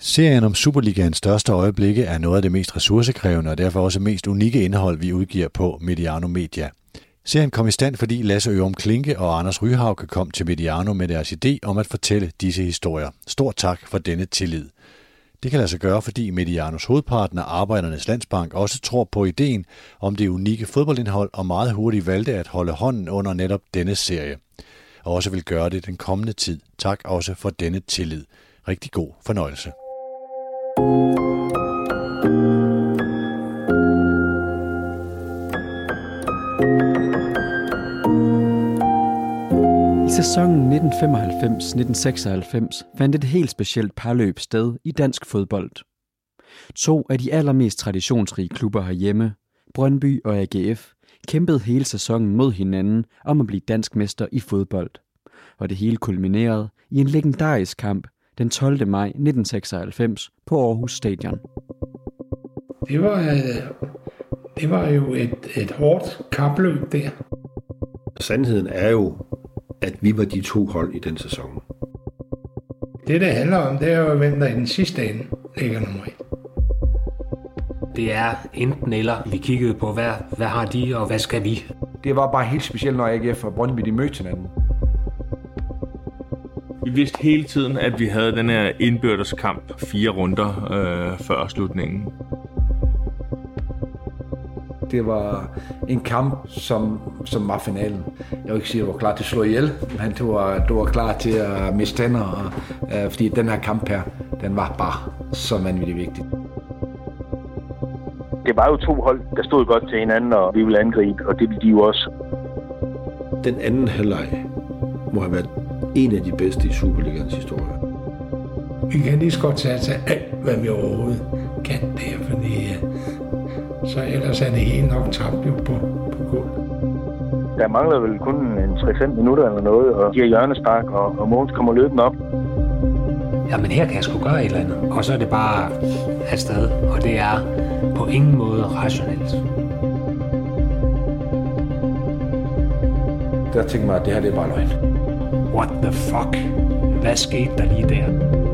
Serien om Superligaens største øjeblikke er noget af det mest ressourcekrævende og derfor også mest unikke indhold, vi udgiver på Mediano Media. Serien kom i stand, fordi Lasse Ørum Klinke og Anders Ryhauke kom til Mediano med deres idé om at fortælle disse historier. Stor tak for denne tillid. Det kan lade sig gøre, fordi Medianos hovedpartner Arbejdernes Landsbank også tror på ideen om det unikke fodboldindhold og meget hurtigt valgte at holde hånden under netop denne serie. Og også vil gøre det den kommende tid. Tak også for denne tillid. Rigtig god fornøjelse. I sæsonen 1995-1996 fandt et helt specielt parløb sted i dansk fodbold. To af de allermest traditionsrige klubber herhjemme, Brøndby og AGF, kæmpede hele sæsonen mod hinanden om at blive dansk mester i fodbold. Og det hele kulminerede i en legendarisk kamp den 12. maj 1996 på Aarhus Stadion. Det var, øh, det var jo et, et hårdt kapløb der. Sandheden er jo, at vi var de to hold i den sæson. Det, det handler om, det er jo, hvem der i den sidste ende ligger nummer et. Det er enten eller. Vi kiggede på, hvad, hvad har de, og hvad skal vi? Det var bare helt specielt, når AGF og Brøndby de mødte hinanden. Vi vidste hele tiden, at vi havde den her indbyrdeskamp fire runder øh, før slutningen. Det var en kamp, som, som var finalen. Jeg vil ikke sige, at jeg var klar til at slå ihjel, men du var, du var klar til at miste tænder, øh, fordi den her kamp her, den var bare så vanvittigt vigtig. Det var jo to hold, der stod godt til hinanden, og vi ville angribe, og det ville de jo også. Den anden halvleg må have været en af de bedste i Superligans historie. Vi kan lige så godt tage til alt, hvad vi overhovedet kan der, fordi så ellers er det hele nok tabt jo på, på gulvet. Der mangler vel kun en 3-5 minutter eller noget, og giver hjørnespark, og, og Mogens kommer løbende op. Jamen her kan jeg sgu gøre et eller andet. Og så er det bare afsted, og det er på ingen måde rationelt. Der tænkte mig, at det her det er bare løgn. What the fuck? Hvad skete der lige der?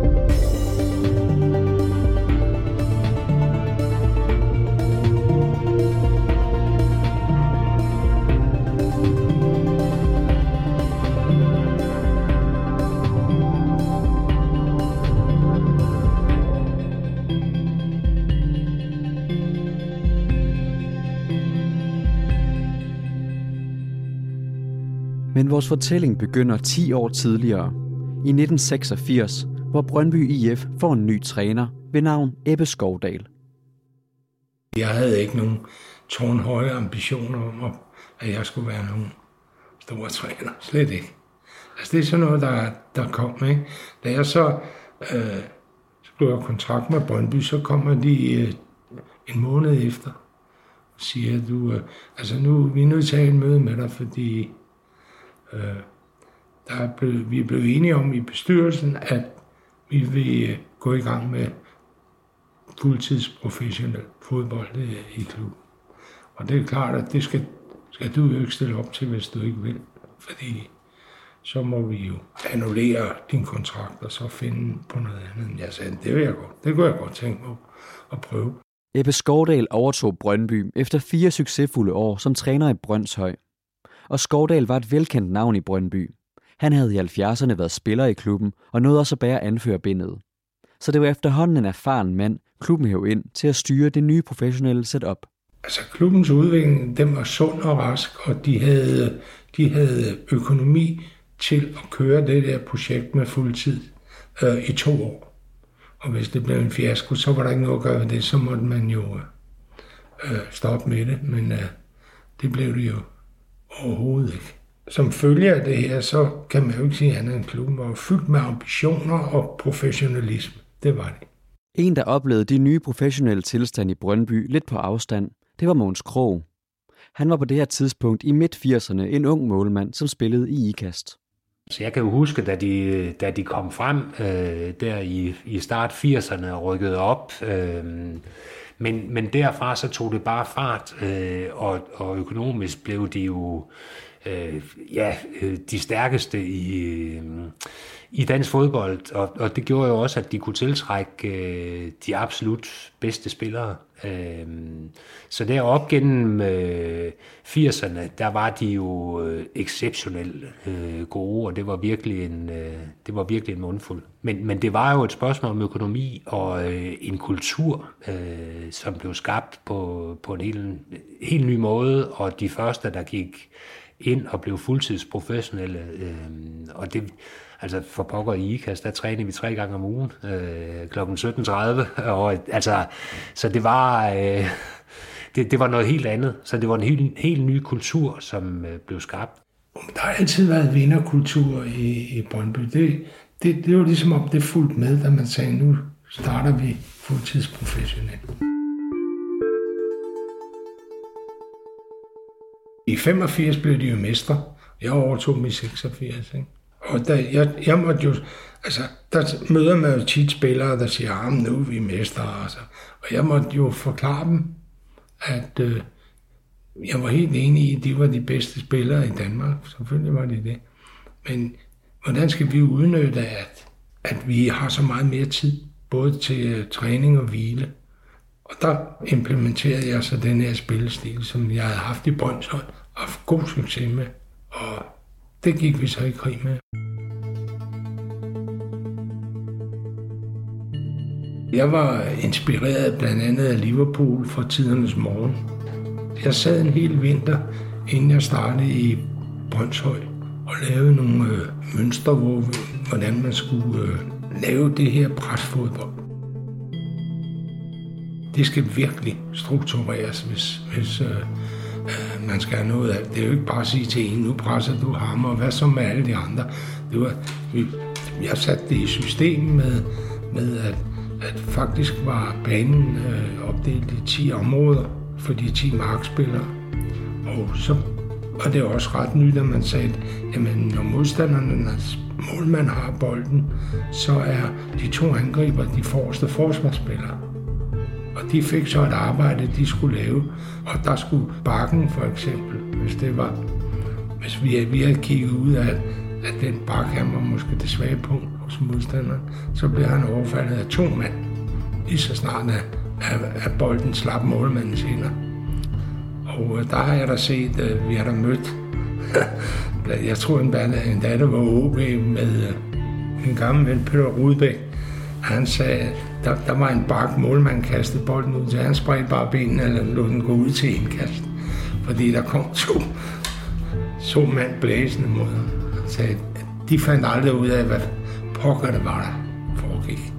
Vores fortælling begynder 10 år tidligere, i 1986, hvor Brøndby IF får en ny træner ved navn Ebbe Skovdal. Jeg havde ikke nogen tårnhøje ambitioner om, at jeg skulle være nogen stor træner. Slet ikke. Altså det er sådan noget, der, der kom. Ikke? Da jeg så, øh, skulle jeg kontrakt med Brøndby, så kommer de øh, en måned efter og siger, du, øh, altså nu vi er nødt til at have et møde med dig, fordi øh, der er blevet, vi er blevet enige om i bestyrelsen, at vi vil øh, gå i gang med fuldtidsprofessionel fodbold i klubben. Og det er klart, at det skal, skal du jo ikke stille op til, hvis du ikke vil. Fordi så må vi jo annullere din kontrakt, og så finde på noget andet. Jeg sagde, det vil jeg godt. Det kunne jeg godt tænke mig at prøve. Ebbe Skovdal overtog Brøndby efter fire succesfulde år som træner i Brøndshøj. Og Skovdal var et velkendt navn i Brøndby. Han havde i 70'erne været spiller i klubben og nåede også at bære anførerbindet. Så det var efterhånden en erfaren mand, klubben hæv ind til at styre det nye professionelle setup. Altså klubbens udvikling, den var sund og rask, og de havde, de havde økonomi til at køre det der projekt med fuldtid øh, i to år. Og hvis det blev en fiasko, så var der ikke noget at gøre ved det, så måtte man jo øh, stoppe med det, men øh, det blev det jo overhovedet ikke. Som følge af det her, så kan man jo ikke sige andet end klubben var fyldt med ambitioner og professionalisme. Det var det. En, der oplevede de nye professionelle tilstand i Brøndby lidt på afstand, det var Mogens Krog. Han var på det her tidspunkt i midt-80'erne en ung målmand, som spillede i IKAST. Så jeg kan jo huske, da de, da de kom frem øh, der i, i start 80'erne og rykkede op. Øh, men, men derfra så tog det bare fart, øh, og, og økonomisk blev de jo øh, ja, øh, de stærkeste i, øh, i dansk fodbold, og, og det gjorde jo også, at de kunne tiltrække øh, de absolut bedste spillere. Øh, så der op gennem øh, 80'erne, der var de jo øh, exceptionelt øh, gode, og det var virkelig en, øh, det var virkelig en mundfuld. Men, men det var jo et spørgsmål om økonomi og øh, en kultur, øh, som blev skabt på, på en helt, helt ny måde, og de første, der gik ind og blev fuldtidsprofessionelle, øh, og det Altså for pokker i IKAS, der træner vi tre gange om ugen øh, kl. 17.30. Og, altså, så det var, øh, det, det var noget helt andet. Så det var en helt, helt ny kultur, som øh, blev skabt. Der har altid været vinderkultur i, i Brøndby. Det, det, det var ligesom om det fuldt med, da man sagde, nu starter vi fuldtidsprofessionelt. I 85 blev de jo mestre. Jeg overtog dem i 86. Ikke? Og der, jeg, jeg måtte jo, altså, der møder man jo tit spillere, der siger, ah, at nu er vi mestre. Altså. Og jeg måtte jo forklare dem, at øh, jeg var helt enig i, at de var de bedste spillere i Danmark. Selvfølgelig var de det. Men hvordan skal vi udnytte, at, at vi har så meget mere tid, både til øh, træning og hvile? Og der implementerede jeg så den her spillestil, som jeg havde haft i Brøndshøj, og haft god succes med. Og det gik vi så i krig med. Jeg var inspireret blandt andet af Liverpool fra tidernes morgen. Jeg sad en hel vinter, inden jeg startede i Brøndshøj, og lavede nogle øh, mønstre, hvor, hvordan man skulle øh, lave det her presfodbold. Det skal virkelig struktureres, hvis, hvis øh, øh, man skal have noget af det. er jo ikke bare at sige til en, nu presser du ham, og hvad så med alle de andre. Det var, vi, jeg satte det i system med, med at, at faktisk var banen øh, opdelt i 10 områder for de 10 markspillere. Og så og det er også ret nyt, at man sagde, jamen når modstandernes målmand har bolden, så er de to angriber de forreste forsvarsspillere. Og de fik så et arbejde, de skulle lave. Og der skulle bakken for eksempel, hvis det var, hvis vi, vi havde kigget ud af, at den bakke han var måske det svage punkt hos modstanderen, så blev han overfaldet af to mænd. Lige så snart at, at bolden slap målmandens hænder. Og øh, der har jeg da set, at vi har da mødt, jeg tror endda, endda det var OB med øh, en gammel ven, Peter Rudbæk. Han sagde, der, der var en bak målmand kastede bolden ud til. Han spredte bare benene eller lod den gå ud til indkast. Fordi der kom to, to mand blæsende mod ham. Så de fandt aldrig ud af, hvad pokker det var, der foregik.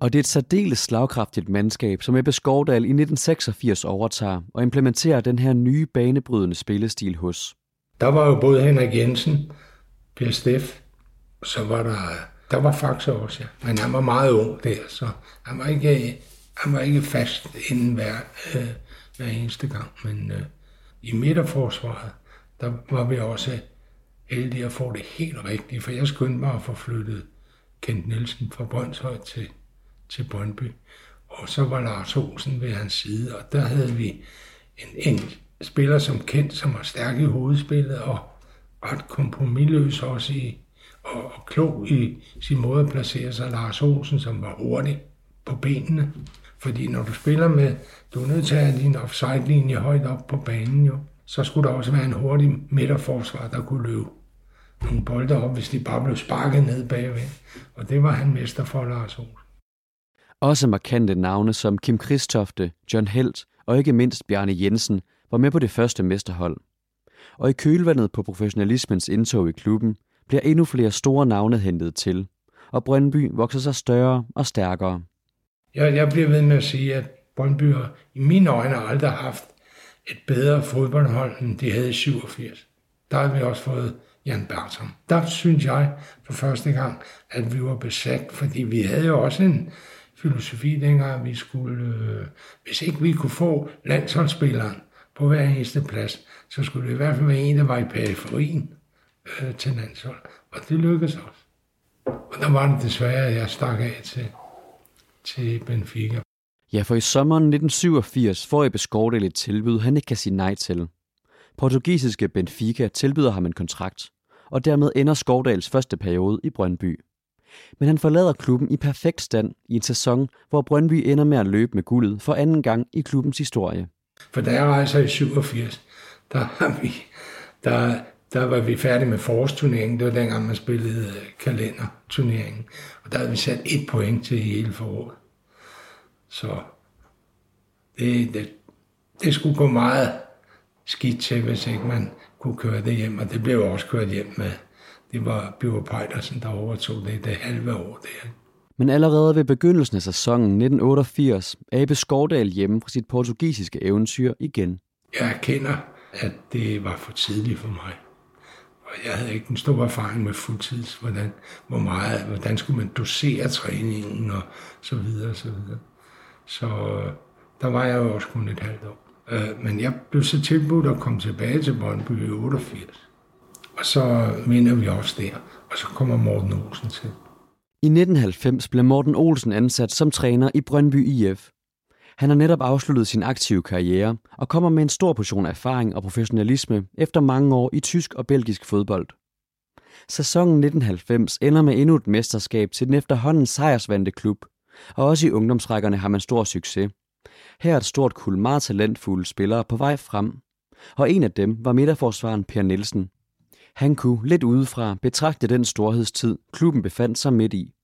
Og det er et særdeles slagkraftigt mandskab, som Ebbe Skovdal i 1986 overtager og implementerer den her nye banebrydende spillestil hos. Der var jo både Henrik Jensen, Per Steff, så var der, der var Faxe også, ja. Men han var meget ung der, så han var ikke, han var ikke fast inden hver, øh, hver eneste gang. Men øh, i midterforsvaret, der var vi også heldige at få det helt rigtigt, for jeg skyndte mig at få flyttet Kent Nielsen fra Brøndshøj til, til Brøndby. Og så var Lars Olsen ved hans side, og der havde vi en, en spiller som Kent, som var stærk i hovedspillet, og ret kompromilløs også i, og, og klog i sin måde at placere sig. Lars Olsen, som var hurtig på benene. Fordi når du spiller med, du er nødt til at have din offside-linje højt op på banen jo, så skulle der også være en hurtig midterforsvar, der kunne løbe nogle bolde op, hvis de bare blev sparket ned bagved. Og det var han mester for, Lars Olsen. Også markante navne som Kim Kristofte, John Helt og ikke mindst Bjarne Jensen var med på det første mesterhold. Og i kølvandet på professionalismens indtog i klubben, bliver endnu flere store navne hentet til, og Brøndby vokser sig større og stærkere. Jeg, jeg bliver ved med at sige, at Brøndby har i mine øjne aldrig haft et bedre fodboldhold, end de havde i 87. Der har vi også fået Jan Bertram. Der synes jeg for første gang, at vi var besat, fordi vi havde jo også en filosofi dengang, at vi skulle, øh, hvis ikke vi kunne få landsholdsspilleren på hver eneste plads, så skulle det i hvert fald være en, der var i periferien øh, til landshold. Og det lykkedes også. Og der var det desværre, at jeg stak af til, til Benfica. Ja, for i sommeren 1987 får Ebbe Skovdal et tilbud, han ikke kan sige nej til. Portugisiske Benfica tilbyder ham en kontrakt, og dermed ender Skovdals første periode i Brøndby. Men han forlader klubben i perfekt stand i en sæson, hvor Brøndby ender med at løbe med guldet for anden gang i klubbens historie. For da jeg rejser i 87, der, har vi, der, der var vi færdige med forårsturneringen. Det var dengang, man spillede kalenderturneringen. Og der havde vi sat et point til hele foråret. Så det, det, det skulle gå meget skidt til, hvis ikke man kunne køre det hjem. Og det blev også kørt hjem med. Det var Bjørn Pejdersen, der overtog det det halve år der. Men allerede ved begyndelsen af sæsonen 1988 er Ebbe Skovdal hjemme fra sit portugisiske eventyr igen. Jeg erkender, at det var for tidligt for mig. Og jeg havde ikke en stor erfaring med fuldtids, hvordan, hvor meget, hvordan skulle man dosere træningen og så videre og så videre. Så øh, der var jeg jo også kun et halvt år. Øh, men jeg blev så tilbudt at komme tilbage til Brøndby i 88. Og så vinder vi også der. Og så kommer Morten Olsen til. I 1990 blev Morten Olsen ansat som træner i Brøndby IF. Han har netop afsluttet sin aktive karriere og kommer med en stor portion erfaring og professionalisme efter mange år i tysk og belgisk fodbold. Sæsonen 1990 ender med endnu et mesterskab til den efterhånden sejrsvandte klub, og også i ungdomsrækkerne har man stor succes. Her er et stort kul meget talentfulde spillere på vej frem, og en af dem var midterforsvaren Per Nielsen. Han kunne lidt udefra betragte den storhedstid, klubben befandt sig midt i.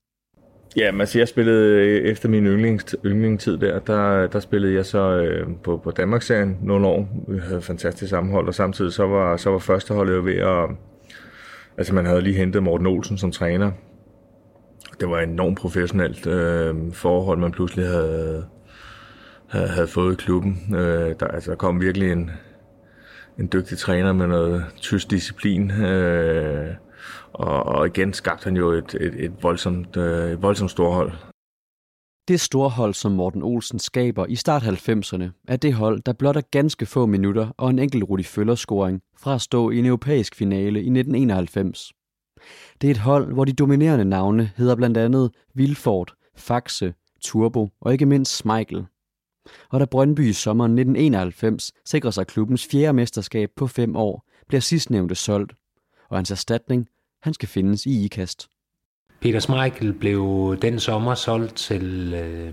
Ja, men altså jeg spillede øh, efter min yndlings, yndlingstid der, der, der spillede jeg så øh, på, på Danmarksserien nogle år. Vi havde fantastisk sammenhold, og samtidig så var, så var førsteholdet jo ved at... Altså man havde lige hentet Morten Olsen som træner. Det var et enormt professionelt øh, forhold, man pludselig havde, havde, havde fået i klubben. Øh, der, altså, der kom virkelig en, en dygtig træner med noget tysk disciplin. Øh, og, og igen skabte han jo et, et, et, voldsomt, øh, et voldsomt storhold. Det storhold, som Morten Olsen skaber i start 90'erne, er det hold, der blot er ganske få minutter og en enkelt Rudi Føller-scoring fra at stå i en europæisk finale i 1991. Det er et hold, hvor de dominerende navne hedder blandt andet Vilfort, Faxe, Turbo og ikke mindst Smeichel. Og da Brøndby i sommeren 1991 sikrer sig klubbens fjerde mesterskab på fem år, bliver sidstnævnte solgt, og hans erstatning han skal findes i IKAST. Peter Schmeichel blev den sommer solgt til, øh,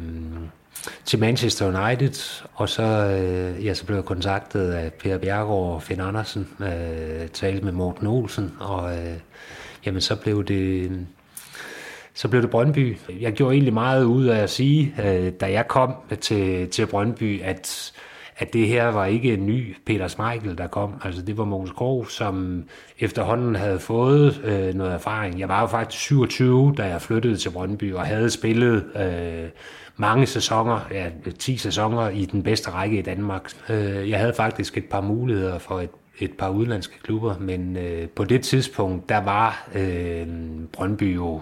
til Manchester United, og så, øh, ja, så blev jeg kontaktet af Per Bjergård og Finn Andersen, øh, talte med Morten Olsen, og øh, jamen, så blev det... Så blev det Brøndby. Jeg gjorde egentlig meget ud af at sige, øh, da jeg kom til, til Brøndby, at at det her var ikke en ny Peter Smeichel, der kom. Altså det var Mogens Krog, som efterhånden havde fået øh, noget erfaring. Jeg var jo faktisk 27, da jeg flyttede til Brøndby, og havde spillet øh, mange sæsoner, ja, 10 sæsoner i den bedste række i Danmark. Øh, jeg havde faktisk et par muligheder for et et par udenlandske klubber, men øh, på det tidspunkt, der var øh, Brøndby jo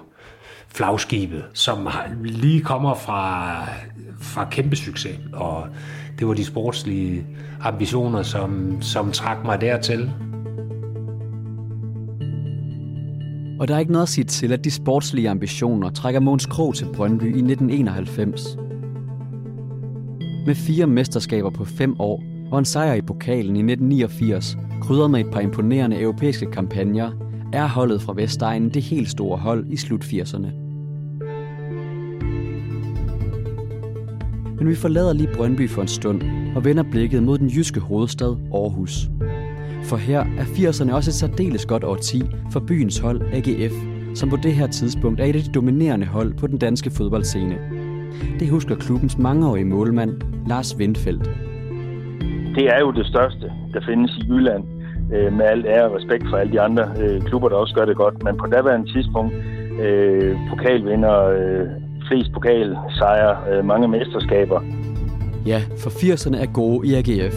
flagskibet, som lige kommer fra, fra kæmpe succes, og det var de sportslige ambitioner, som, som trak mig dertil. Og der er ikke noget at sige til, at de sportslige ambitioner trækker Måns Krog til Brøndby i 1991. Med fire mesterskaber på fem år og en sejr i pokalen i 1989, krydret med et par imponerende europæiske kampagner, er holdet fra Vestegnen det helt store hold i slut 80'erne. Men vi forlader lige Brøndby for en stund og vender blikket mod den jyske hovedstad Aarhus. For her er 80'erne også et særdeles godt årti for byens hold AGF, som på det her tidspunkt er et af de dominerende hold på den danske fodboldscene. Det husker klubbens mangeårige målmand, Lars Windfeldt. Det er jo det største, der findes i Jylland, øh, med alt ære og respekt for alle de andre øh, klubber, der også gør det godt. Men på daværende tidspunkt, øh, pokalvinder, flest pokalsejre, øh, mange mesterskaber. Ja, for 80'erne er gode i AGF.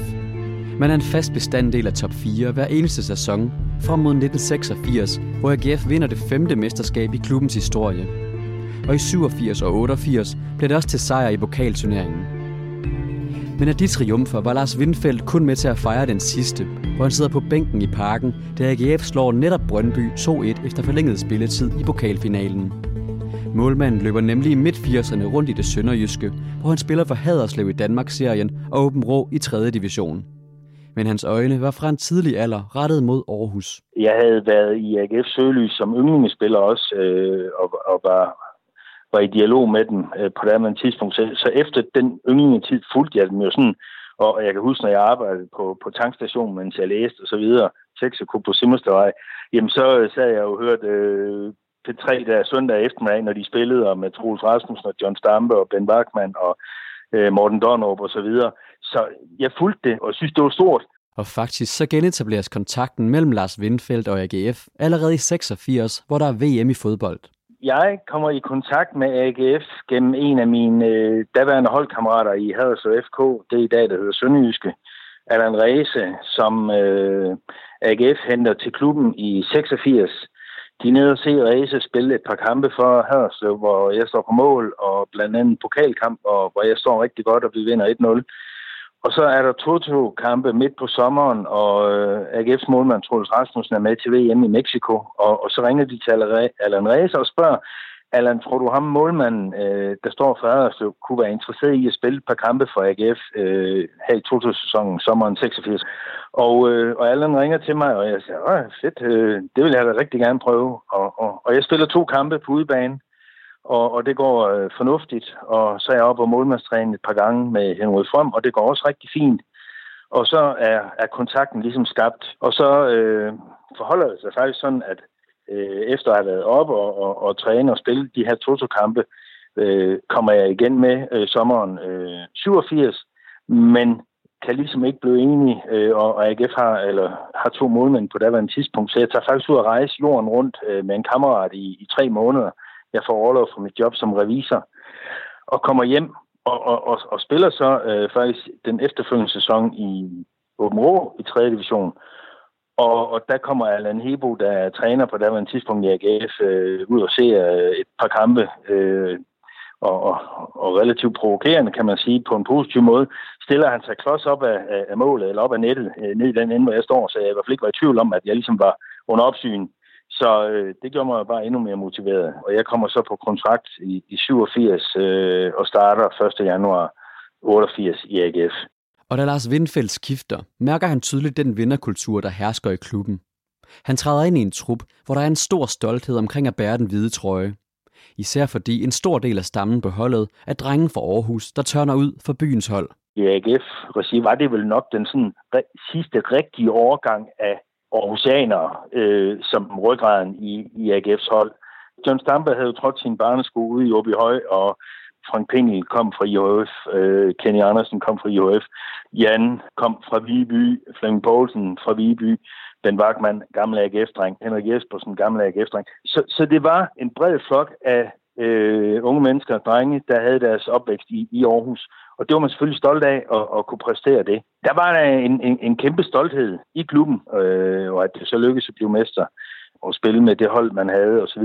Man er en fast bestanddel af top 4 hver eneste sæson, frem mod 1986, hvor AGF vinder det femte mesterskab i klubbens historie. Og i 87 og 88 blev det også til sejr i pokalturneringen. Men af de triumfer var Lars Windfeldt kun med til at fejre den sidste, hvor han sidder på bænken i parken, da AGF slår netop Brøndby 2-1 efter forlænget spilletid i pokalfinalen. Målmanden løber nemlig i midt-80'erne rundt i det sønderjyske, hvor han spiller for Haderslev i Danmarks-serien og Åben Rå i 3. division. Men hans øjne var fra en tidlig alder rettet mod Aarhus. Jeg havde været i AGF Sølys som yndlingsspiller også, øh, og, og var, var i dialog med dem øh, på det tidspunkt. Så, så efter den yndlingetid fulgte jeg dem jo sådan, og jeg kan huske, når jeg arbejdede på, på tankstationen, mens jeg læste og så videre, Texaco på Simmerstevej, jamen så sad jeg jo og hørte øh, P3 der søndag eftermiddag, når de spillede, og med Troels Rasmussen og John Stampe og Ben Bachmann og øh, Morten Donnerup og så videre. Så jeg fulgte det, og synes, det var stort. Og faktisk så genetableres kontakten mellem Lars Windfeldt og AGF allerede i 86, hvor der er VM i fodbold. Jeg kommer i kontakt med AGF gennem en af mine øh, daværende holdkammerater i Haderslev FK, det er i dag, der hedder Sønderjyske, Allan Reese, som øh, AGF henter til klubben i 86. De er nede og se Reze spille et par kampe for Haderslev, hvor jeg står på mål, og blandt andet en pokalkamp, og hvor jeg står rigtig godt, og vi vinder 1-0. Og så er der Toto-kampe midt på sommeren, og øh, AGF's målmand Troels Rasmussen er med til VM i Mexico. Og, og så ringer de til Allan Reze og spørger, Allan, tror du ham målmanden, øh, der står for Aderslev, kunne være interesseret i at spille et par kampe for AGF øh, her i 2000-sæsonen, sommeren 86? Og, øh, og Allan ringer til mig, og jeg siger, Åh, fedt, øh, det vil jeg da rigtig gerne prøve. Og, og, og jeg spiller to kampe på udebane, og, og det går øh, fornuftigt. Og så er jeg oppe og målmandstræne et par gange med Henrik Frøm, og det går også rigtig fint. Og så er, er kontakten ligesom skabt. Og så øh, forholder det sig faktisk sådan, at øh, efter at have været op og, og, og træne og spille de her Toto-kampe, øh, kommer jeg igen med øh, sommeren øh, 87, men kan ligesom ikke blive enig, øh, og AGF har, eller, har to målmænd på daværende tidspunkt, så jeg tager faktisk ud at rejse jorden rundt øh, med en kammerat i, i tre måneder. Jeg får overlov fra mit job som revisor, og kommer hjem og, og, og, og spiller så øh, faktisk den efterfølgende sæson i Åben Rå i 3. division, og, og der kommer Allan Hebo, der er træner på daværende tidspunkt i AGF, øh, ud og ser øh, et par kampe, øh, og, og, og relativt provokerende, kan man sige, på en positiv måde, stiller han sig klods op af, af, af målet, eller op af nettet, øh, ned i den ende, hvor jeg står, så jeg i hvert fald ikke var i tvivl om, at jeg ligesom var under opsyn. Så øh, det gjorde mig bare endnu mere motiveret. Og jeg kommer så på kontrakt i, i 87 øh, og starter 1. januar 88 i AGF. Og da Lars Windfeldt skifter, mærker han tydeligt den vinderkultur, der hersker i klubben. Han træder ind i en trup, hvor der er en stor stolthed omkring at bære den hvide trøje. Især fordi en stor del af stammen på holdet er drengen fra Aarhus, der tørner ud for byens hold. I AGF-regi var det vel nok den sådan sidste rigtige overgang af Aarhusianere øh, som ryggraden i, i AGF's hold. John Stampe havde jo trådt sin barneskole ude i Åbyhøj, og Frank Pengel kom fra IHF, øh, Kenny Andersen kom fra IHF, Jan kom fra Viby, Flemming Poulsen fra Viby, Ben Wagman, gamle AGF-dreng, Henrik Jespersen, gamle AGF-dreng. Så, så det var en bred flok af øh, unge mennesker, drenge, der havde deres opvækst i, i Aarhus. Og det var man selvfølgelig stolt af at, at kunne præstere det. Der var der en, en, en kæmpe stolthed i klubben, øh, og at det så lykkedes at blive mester og spille med det hold, man havde osv.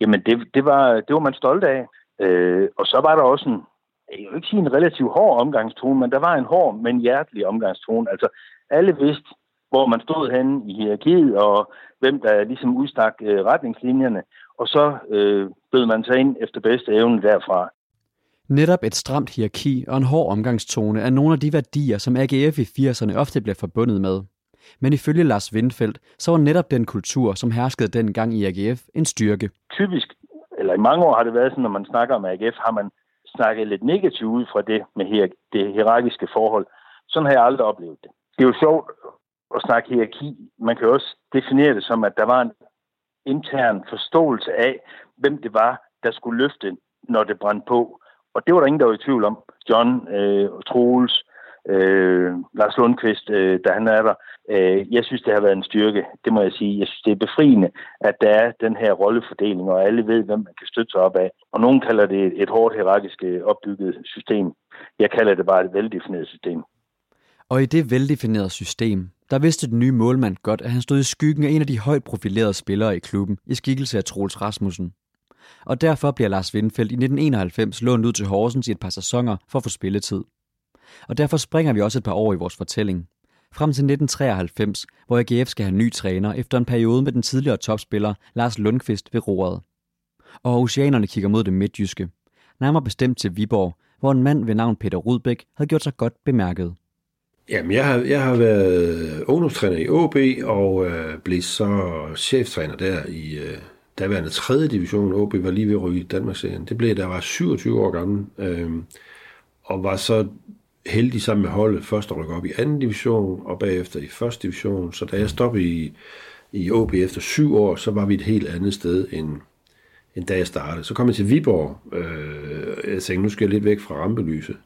Jamen, det, det, var, det var man stolt af. Øh, og så var der også en, jeg vil ikke sige en relativt hård omgangstone, men der var en hård, men hjertelig omgangstone. Altså, alle vidste, hvor man stod henne i hierarkiet, og hvem der ligesom udstak øh, retningslinjerne, og så øh, bød man sig ind efter bedste evne derfra. Netop et stramt hierarki og en hård omgangstone er nogle af de værdier, som AGF i 80'erne ofte bliver forbundet med. Men ifølge Lars Windfeldt, så var netop den kultur, som herskede dengang i AGF, en styrke. Typisk eller i mange år har det været sådan, når man snakker om AGF, har man snakket lidt negativt ud fra det med her, det hierarkiske forhold. Sådan har jeg aldrig oplevet det. Det er jo sjovt at snakke hierarki. Man kan også definere det som, at der var en intern forståelse af, hvem det var, der skulle løfte, når det brændte på. Og det var der ingen, der var i tvivl om. John, øh, Troels, øh, Lars Lundqvist, øh, da han er der. Øh, jeg synes, det har været en styrke, det må jeg sige. Jeg synes, det er befriende, at der er den her rollefordeling, og alle ved, hvem man kan støtte sig op af. Og nogen kalder det et hårdt hierarkisk øh, opbygget system. Jeg kalder det bare et veldefineret system. Og i det veldefinerede system, der vidste den nye målmand godt, at han stod i skyggen af en af de højt profilerede spillere i klubben, i skikkelse af Troels Rasmussen. Og derfor bliver Lars Windfeldt i 1991 lånt ud til Horsens i et par sæsoner for at få spilletid. Og derfor springer vi også et par år i vores fortælling. Frem til 1993, hvor AGF skal have ny træner efter en periode med den tidligere topspiller Lars Lundqvist ved roret. og oceanerne kigger mod det midtjyske. Nærmere bestemt til Viborg, hvor en mand ved navn Peter Rudbæk havde gjort sig godt bemærket. Jamen, jeg har, jeg har været ungdomstræner i AB og øh, blev så cheftræner der i øh, daværende 3. division. AB var lige ved at ryge i Danmarksserien. Det blev, da jeg var 27 år gammel, øh, og var så heldig sammen med holdet først at rykke op i anden division, og bagefter i første division. Så da jeg stoppede i, i OB efter syv år, så var vi et helt andet sted, end, end da jeg startede. Så kom jeg til Viborg. Øh, jeg tænkte, nu skal jeg lidt væk fra rampelyset.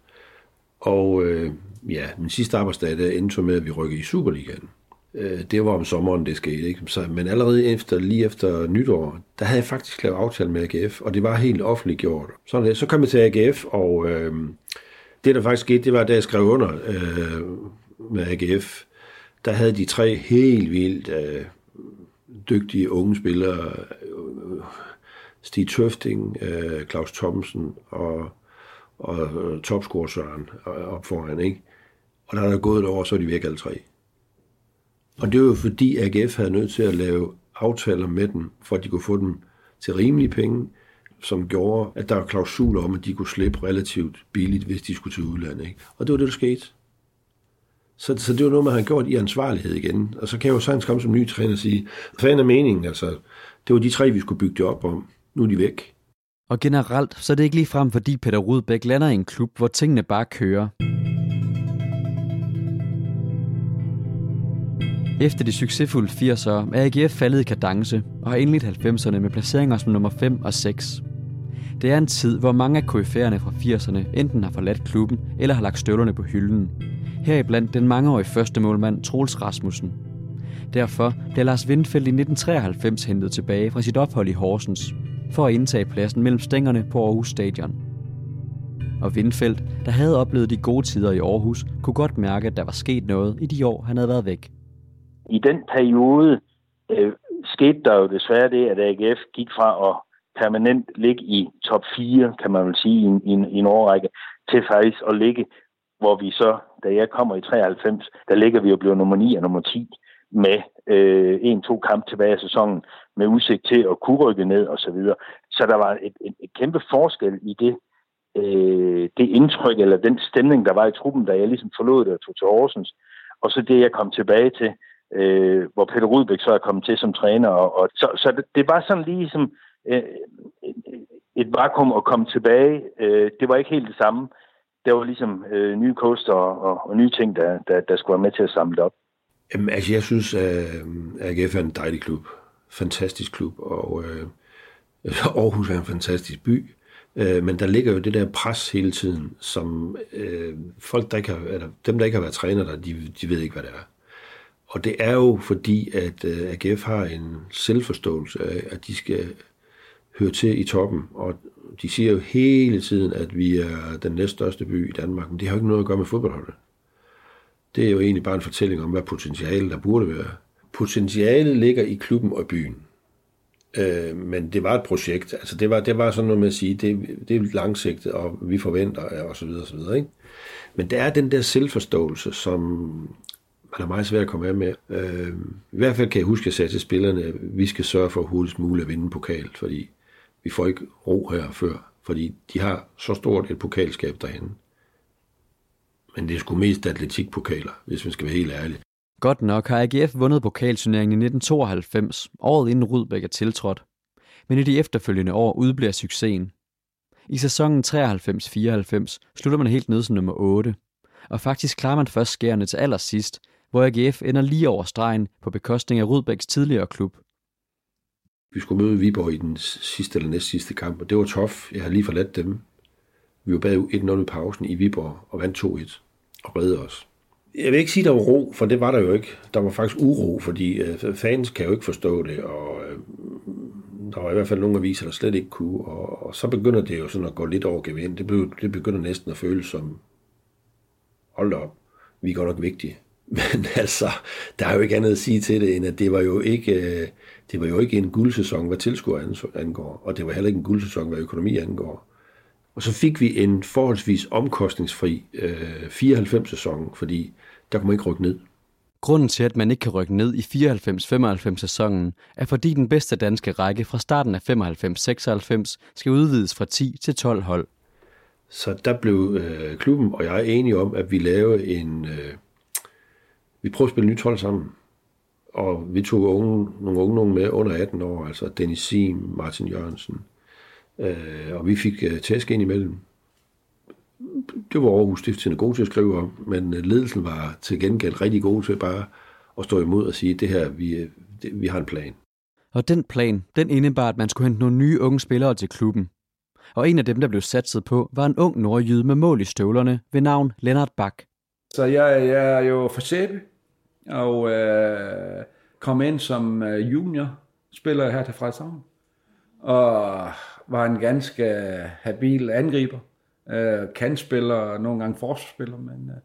Og øh, ja, min sidste arbejdsdag, der endte med, at vi rykkede i Superligaen. Øh, det var om sommeren, det skete. Ikke? Så, men allerede efter, lige efter nytår, der havde jeg faktisk lavet aftale med AGF, og det var helt offentliggjort. Sådan det. Så kom jeg til AGF, og øh, det, der faktisk skete, det var, da jeg skrev under øh, med AGF, der havde de tre helt vildt øh, dygtige unge spillere, øh, Stig Tøfting, øh, Claus Thomsen og, og øh, topscorer Søren op foran, ikke? Og der er der gået et år, så er de væk alle tre. Og det var jo fordi AGF havde nødt til at lave aftaler med dem, for at de kunne få dem til rimelige penge, som gjorde, at der var klausuler om, at de kunne slippe relativt billigt, hvis de skulle til udlandet. Ikke? Og det var det, der skete. Så, så det var noget, man havde gjort i ansvarlighed igen. Og så kan jeg jo sagtens komme som ny træner og sige, hvad er meningen? Altså, det var de tre, vi skulle bygge det op om. Nu er de væk. Og generelt, så er det ikke lige frem, fordi Peter Rudbæk lander i en klub, hvor tingene bare kører. Efter de succesfulde 80'ere er AGF faldet i kadence og har indledt 90'erne med placeringer som nummer 5 og 6. Det er en tid, hvor mange af KF'erne fra 80'erne enten har forladt klubben eller har lagt støvlerne på hylden. Heriblandt den mangeårige første målmand Troels Rasmussen. Derfor bliver Lars Windfeldt i 1993 hentet tilbage fra sit ophold i Horsens for at indtage pladsen mellem stængerne på Aarhus Stadion. Og Windfeldt, der havde oplevet de gode tider i Aarhus, kunne godt mærke, at der var sket noget i de år, han havde været væk. I den periode øh, skete der jo desværre det, at AGF gik fra at permanent ligge i top 4, kan man vel sige, i en, i en, i en årrække, til faktisk at ligge, hvor vi så, da jeg kommer i 93, der ligger vi jo blevet nummer 9 og nummer 10 med øh, en-to kamp tilbage i sæsonen, med udsigt til at kunne rykke ned og så videre. Så der var et, et, et kæmpe forskel i det, øh, det indtryk, eller den stemning, der var i truppen, da jeg ligesom forlod det og tog til Horsens, og så det, jeg kom tilbage til, øh, hvor Peter Rudbæk så er kommet til som træner. Og, og, så, så det, det var sådan ligesom øh, et vakuum at komme tilbage. Øh, det var ikke helt det samme. Det var ligesom øh, nye koster og, og, og nye ting, der, der, der skulle være med til at samle det op. Jamen, altså, jeg synes, øh, at AGF er en dejlig klub. Fantastisk klub, og øh, Aarhus er en fantastisk by. Øh, men der ligger jo det der pres hele tiden, som øh, folk, der ikke har, eller dem, der ikke har været træner der, de, de ved ikke, hvad det er. Og det er jo fordi, at øh, AGF har en selvforståelse af, at de skal høre til i toppen. Og de siger jo hele tiden, at vi er den næststørste by i Danmark, men det har jo ikke noget at gøre med fodboldholdet. Det er jo egentlig bare en fortælling om, hvad potentialet der burde være. Potentialet ligger i klubben og byen. Øh, men det var et projekt. Altså det var, det var sådan noget med at sige, det, det er langsigtet, og vi forventer, og så videre, og så videre. Ikke? Men der er den der selvforståelse, som man er meget svært at komme af med. Øh, I hvert fald kan jeg huske, at jeg sagde til spillerne, at vi skal sørge for hurtigst muligt at vinde pokal, fordi vi får ikke ro her før, fordi de har så stort et pokalskab derhen. Men det er sgu mest atletikpokaler, hvis man skal være helt ærlig. Godt nok har AGF vundet pokalturneringen i 1992, året inden Rudbæk er tiltrådt. Men i de efterfølgende år udbliver succesen. I sæsonen 93-94 slutter man helt ned som nummer 8, og faktisk klarer man først skærende til allersidst, hvor AGF ender lige over stregen på bekostning af Rudbæks tidligere klub. Vi skulle møde Viborg i den sidste eller næst sidste kamp, og det var tof. Jeg har lige forladt dem. Vi var bag 1-0 i pausen i Viborg og vandt 2-1 og redde os. Jeg vil ikke sige, at der var ro, for det var der jo ikke. Der var faktisk uro, fordi øh, fans kan jo ikke forstå det, og øh, der var i hvert fald nogle aviser, der slet ikke kunne, og, og så begynder det jo sådan at gå lidt over gevind. Det, det begynder næsten at føles som, hold da op, vi er godt nok vigtige. Men altså, der er jo ikke andet at sige til det, end at det var jo ikke, øh, det var jo ikke en guldsæson, hvad tilskuer angår, og det var heller ikke en guldsæson, hvad økonomi angår. Og så fik vi en forholdsvis omkostningsfri øh, 94-sæson, fordi der kunne man ikke rykke ned. Grunden til, at man ikke kan rykke ned i 94-95 sæsonen, er fordi den bedste danske række fra starten af 95-96 skal udvides fra 10 til 12 hold. Så der blev øh, klubben og jeg enige om, at vi lavede en... Øh, vi prøvede at spille nyt hold sammen. Og vi tog unge, nogle unge nogen med under 18 år, altså Dennis Sim, Martin Jørgensen. Øh, og vi fik øh, tæsk ind imellem. Det var Aarhus Stiftstidende gode til at skrive om, men øh, ledelsen var til gengæld rigtig god til bare at stå imod og sige, det her, vi, øh, det, vi har en plan. Og den plan, den indebar, at man skulle hente nogle nye unge spillere til klubben. Og en af dem, der blev satset på, var en ung nordjyde med mål i støvlerne ved navn Lennart Bak. Så jeg, jeg er jo for Sæbe, og øh, kom ind som øh, junior spiller her til Frederikshavn. Og var en ganske øh, habil angriber. Øh, kantspiller, nogle gange forsvarsspiller, men øh,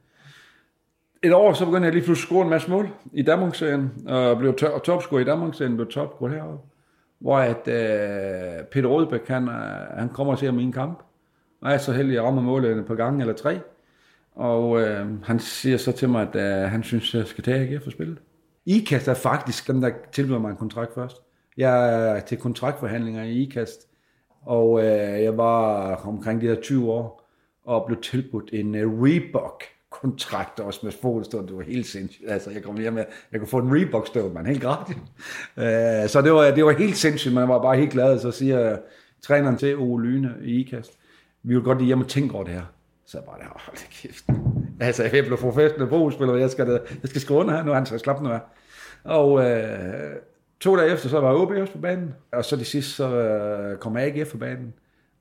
et år, så begyndte jeg lige pludselig at score en masse mål i Danmarksserien, og blev to- topscorer i Danmarksserien, blev topscorer heroppe. Hvor at øh, Peter Rødbæk, han, øh, han kommer og ser min kamp, og jeg er så heldig, at jeg rammer målet på gang eller tre. Og øh, han siger så til mig, at øh, han synes, jeg skal tage AGF og spille. IKAST er faktisk dem, der tilbyder mig en kontrakt først. Jeg er til kontraktforhandlinger i IKAST, og øh, jeg var omkring de her 20 år, og blev tilbudt en øh, Reebok kontrakt også med fodstånd. Det var helt sindssygt. Altså, jeg kom hjem med, jeg kunne få en Reebok støv, man helt gratis. Øh, så det var, det var helt sindssygt, man var bare helt glad. Så siger træneren til Ole Lyne i IKAST, vi vil godt lige hjem og tænke over det her. Så jeg bare, hold da kæft. Altså, jeg blev professionel brugspiller, jeg skal, jeg skal skrive under her nu, han skal slappe nu. Og øh, to dage efter, så var OB også på banen, og så de sidste, så øh, kom AGF på banen.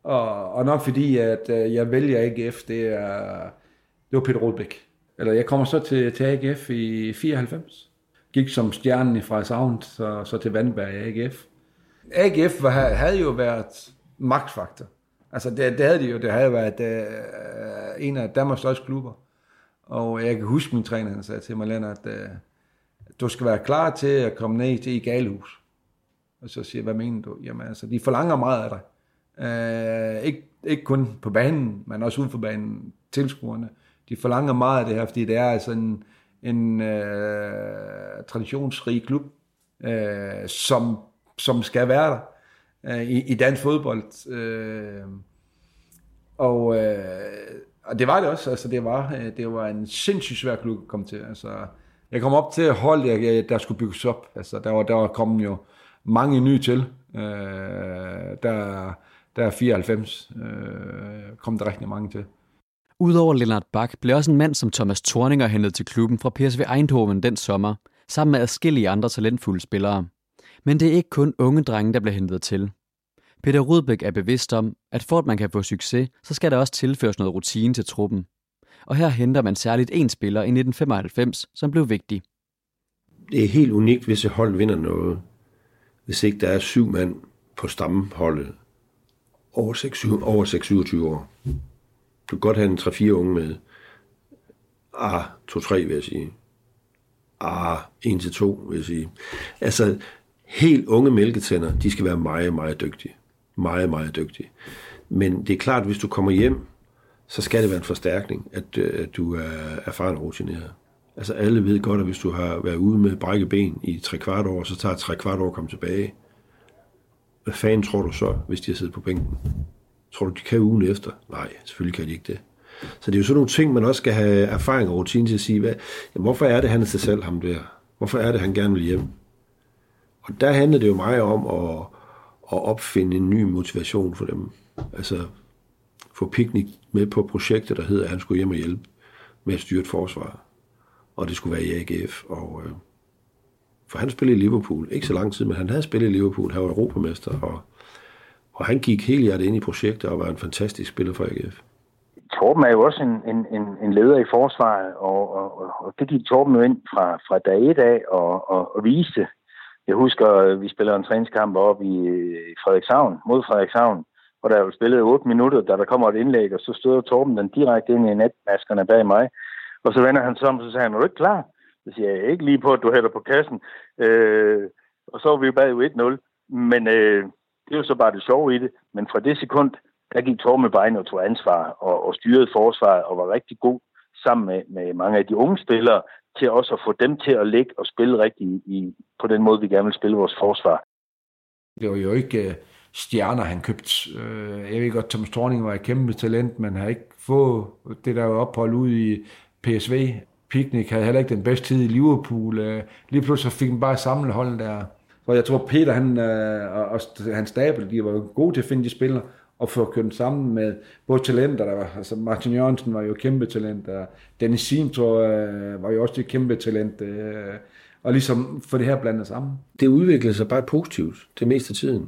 Og, og nok fordi, at øh, jeg vælger AGF, det er, det var Peter Rodbæk. Eller jeg kommer så til, til AGF i 94. Gik som stjernen i Frederikshavn, så, så til Vandberg i AGF. AGF var, havde jo været magtfaktor. Altså det, det havde de jo, det havde været øh, en af Danmarks største klubber. Og jeg kan huske min træner, han sagde til mig, Lennart, at øh, du skal være klar til at komme ned til i galehus. Og så siger jeg, hvad mener du? Jamen altså, de forlanger meget af dig. Øh, ikke, ikke kun på banen, men også uden for banen, tilskuerne. De forlanger meget af det her, fordi det er altså en, en øh, traditionsrig klub, øh, som, som skal være der øh, i, i dansk fodbold. Øh, og, øh, og det var det også. Altså, det, var, øh, det var en sindssygt svær klub at komme til. Altså, jeg kom op til hold, jeg, der, der skulle bygges op. Altså, der var, der var kommet jo mange nye til. Øh, der, der er 94 øh, kom der rigtig mange til. Udover Lennart Bak blev også en mand som Thomas Thorninger hentet til klubben fra PSV Eindhoven den sommer, sammen med adskillige andre talentfulde spillere. Men det er ikke kun unge drenge, der bliver hentet til. Peter Rudbæk er bevidst om, at for at man kan få succes, så skal der også tilføres noget rutine til truppen. Og her henter man særligt en spiller i 1995, som blev vigtig. Det er helt unikt, hvis et hold vinder noget. Hvis ikke der er syv mand på stammeholdet over 6-27 over år. Du kan godt have en 3-4 unge med. Ah, 2-3 vil jeg sige. Ah, 1-2 vil jeg sige. Altså, helt unge mælketænder, de skal være meget, meget dygtige. Meget, meget dygtige. Men det er klart, at hvis du kommer hjem, så skal det være en forstærkning, at, øh, at du er erfaren og rutineret. Altså alle ved godt, at hvis du har været ude med brække ben i tre kvart år, så tager tre kvart år at komme tilbage. Hvad fanden tror du så, hvis de har siddet på bænken? Tror du, de kan ugen efter? Nej, selvfølgelig kan de ikke det. Så det er jo sådan nogle ting, man også skal have erfaring og rutine til at sige, hvad, jamen, hvorfor er det, han er til selv, ham der? Hvorfor er det, han gerne vil hjem? Og der handler det jo meget om at, at opfinde en ny motivation for dem. Altså få Picnic med på projektet, der hedder, at han skulle hjem og hjælpe med at styre et forsvar. Og det skulle være i AGF. Og, øh, for han spillede i Liverpool. Ikke så lang tid, men han havde spillet i Liverpool. Han var europamester, og, og han gik helt hjertet ind i projektet og var en fantastisk spiller for AGF. Torben er jo også en, en, en, en leder i forsvaret, og, og, og det gik Torben jo ind fra, fra dag et af og, og, og viste. Jeg husker, øh, vi spillede en træningskamp op øh, i Frederikshavn, mod Frederikshavn, hvor der jo spillet 8 minutter, da der kommer et indlæg, og så stod Torben den direkte ind i netmaskerne bag mig. Og så vender han sig om, og så sagde han, er du ikke klar? Så siger jeg, ikke lige på, at du hælder på kassen. Øh, og så var vi jo bag 1-0. Men øh, det er jo så bare det sjove i det. Men fra det sekund, der gik Torben bare og tog ansvar og, og styrede forsvaret og var rigtig god sammen med, med mange af de unge spillere til også at få dem til at ligge og spille rigtigt i, på den måde, vi gerne vil spille vores forsvar. Det var jo ikke øh, stjerner, han købte. Øh, jeg ved godt, Thomas Thorning var et kæmpe talent, men har ikke fået det der ophold ud i PSV. Picnic havde heller ikke den bedste tid i Liverpool. Øh, lige pludselig fik han bare samlet holdet der. Så jeg tror, Peter han, og hans stabel, de var gode til at finde de spillere og få kørt sammen med både talenter, der var, altså Martin Jørgensen var jo kæmpe talent, og Dennis Sim, tror jeg, var jo også et kæmpe talent, og ligesom få det her blandet sammen. Det udviklede sig bare positivt det meste af tiden.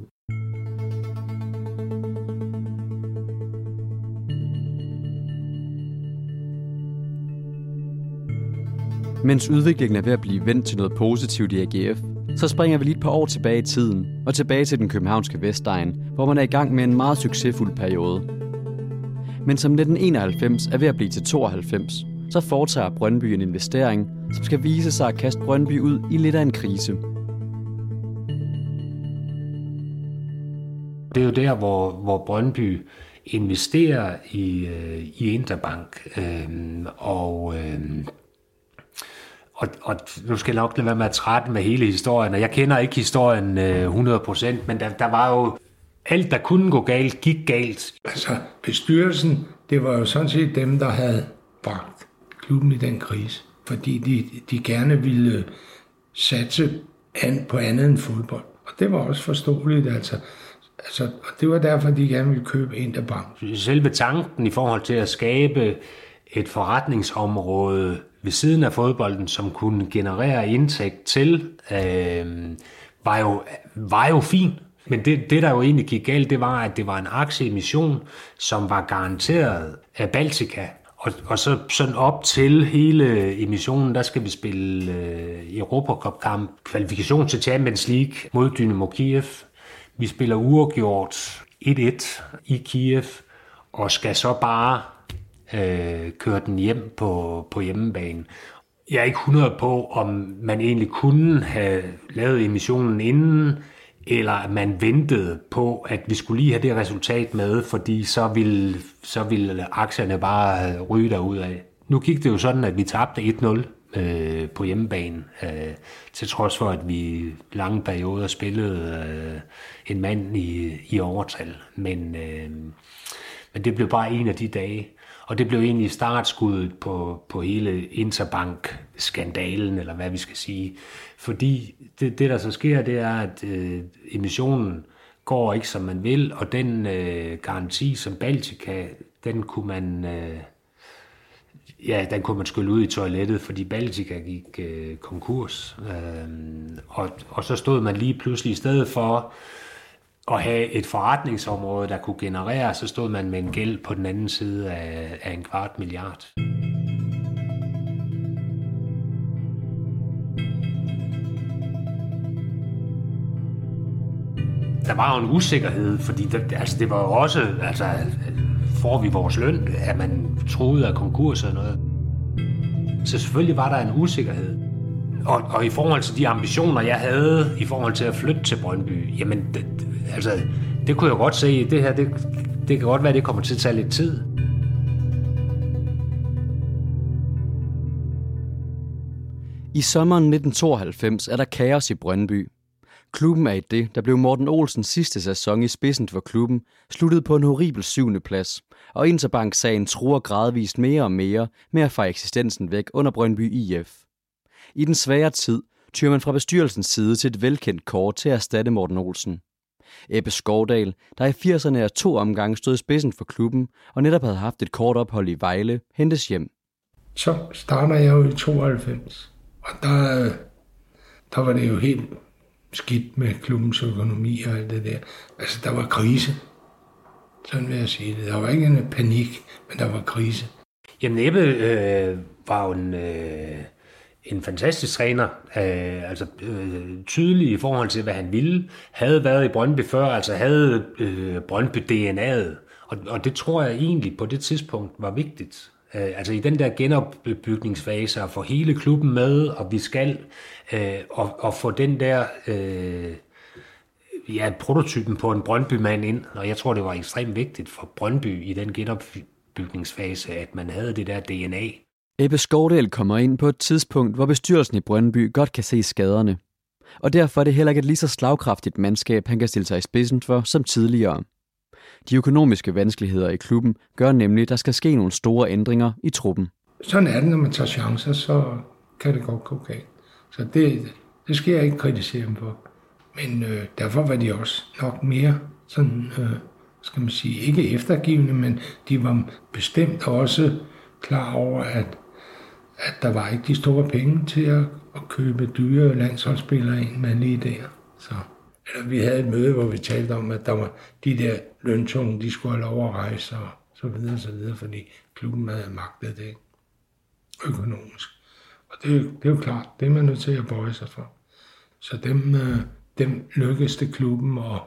Mens udviklingen er ved at blive vendt til noget positivt i AGF, så springer vi lige et par år tilbage i tiden og tilbage til den københavnske Vestegn, hvor man er i gang med en meget succesfuld periode. Men som 1991 er ved at blive til 92, så foretager Brøndby en investering, som skal vise sig at kaste Brøndby ud i lidt af en krise. Det er jo der, hvor, hvor Brøndby investerer i, øh, i Interbank, øh, og øh, og, og nu skal jeg nok lade være med at trætte med hele historien, og jeg kender ikke historien øh, 100%, men der, der var jo alt, der kunne gå galt, gik galt. Altså, bestyrelsen, det var jo sådan set dem, der havde bragt klubben i den krise, fordi de, de gerne ville satse an på andet end fodbold. Og det var også forståeligt, altså. altså og det var derfor, de gerne ville købe Interbank. Selve tanken i forhold til at skabe et forretningsområde ved siden af fodbolden, som kunne generere indtægt til, øh, var, jo, var jo fin. Men det, det, der jo egentlig gik galt, det var, at det var en aktieemission, som var garanteret af Baltica. Og, og så sådan op til hele emissionen, der skal vi spille øh, Europacup-kamp, kvalifikation til Champions League mod Dynamo Kiev. Vi spiller uafgjort 1-1 i Kiev, og skal så bare øh, køre den hjem på, på hjemmebanen. Jeg er ikke 100 på, om man egentlig kunne have lavet emissionen inden, eller at man ventede på, at vi skulle lige have det resultat med, fordi så ville, så ville aktierne bare ryge derud af. Nu gik det jo sådan, at vi tabte 1-0 øh, på hjemmebane, øh, til trods for, at vi lange perioder spillede øh, en mand i, i overtal. Men, øh, men det blev bare en af de dage. Og det blev egentlig startskuddet på, på hele Interbank-skandalen, eller hvad vi skal sige. Fordi det, det der så sker, det er, at øh, emissionen går ikke, som man vil, og den øh, garanti, som Baltica, den kunne man... Øh, ja, den kunne man skylle ud i toilettet, fordi Baltica gik øh, konkurs. Øh, og, og så stod man lige pludselig i stedet for at have et forretningsområde, der kunne generere, så stod man med en gæld på den anden side af, af en kvart milliard. Der var jo en usikkerhed, fordi det, altså, det var jo også, altså, får vi vores løn, at man troede af konkurs og noget. Så selvfølgelig var der en usikkerhed. Og, og i forhold til de ambitioner, jeg havde i forhold til at flytte til Brøndby, jamen, det, altså, det kunne jeg godt se, det her, det, det kan godt være, det kommer til at tage lidt tid. I sommeren 1992 er der kaos i Brøndby. Klubben er i det, der blev Morten Olsens sidste sæson i spidsen for klubben, sluttede på en horribel syvende plads, og Interbank-sagen truer gradvist mere og mere med at få eksistensen væk under Brøndby IF. I den svære tid tyrer man fra bestyrelsens side til et velkendt kort til at erstatte Morten Olsen. Ebbe Skovdal, der i 80'erne af to omgange stod i spidsen for klubben og netop havde haft et kort ophold i Vejle, hentes hjem. Så starter jeg jo i 92, og der, der var det jo helt skidt med klubbens økonomi og alt det der. Altså, der var krise. Sådan vil jeg sige det. Der var ikke en panik, men der var krise. Jamen, Ebbe øh, var jo en... Øh en fantastisk træner, øh, altså øh, tydelig i forhold til, hvad han ville, havde været i Brøndby før, altså havde øh, Brøndby DNA'et, og, og det tror jeg egentlig på det tidspunkt var vigtigt. Øh, altså i den der genopbygningsfase, at få hele klubben med, og vi skal, øh, og, og få den der... Øh, ja, prototypen på en Brøndby-mand ind, og jeg tror, det var ekstremt vigtigt for Brøndby i den genopbygningsfase, at man havde det der DNA. Ebbe Skovdal kommer ind på et tidspunkt, hvor bestyrelsen i Brøndby godt kan se skaderne. Og derfor er det heller ikke et lige så slagkraftigt mandskab, han kan stille sig i spidsen for som tidligere. De økonomiske vanskeligheder i klubben gør nemlig, at der skal ske nogle store ændringer i truppen. Sådan er det, når man tager chancer, så kan det godt gå galt. Så det, det skal jeg ikke kritisere dem for. Men øh, derfor var de også nok mere sådan, øh, skal man sige, ikke eftergivende, men de var bestemt også klar over, at, at der var ikke de store penge til at, at købe dyre landsholdsspillere ind med lige der. Så, eller vi havde et møde, hvor vi talte om, at der var de der løntunge, de skulle have lov at rejse og så videre, så videre, fordi klubben havde magtet det økonomisk. Og det, det er jo klart, det er man nødt til at bøje sig for. Så dem, øh, dem lykkedes det klubben at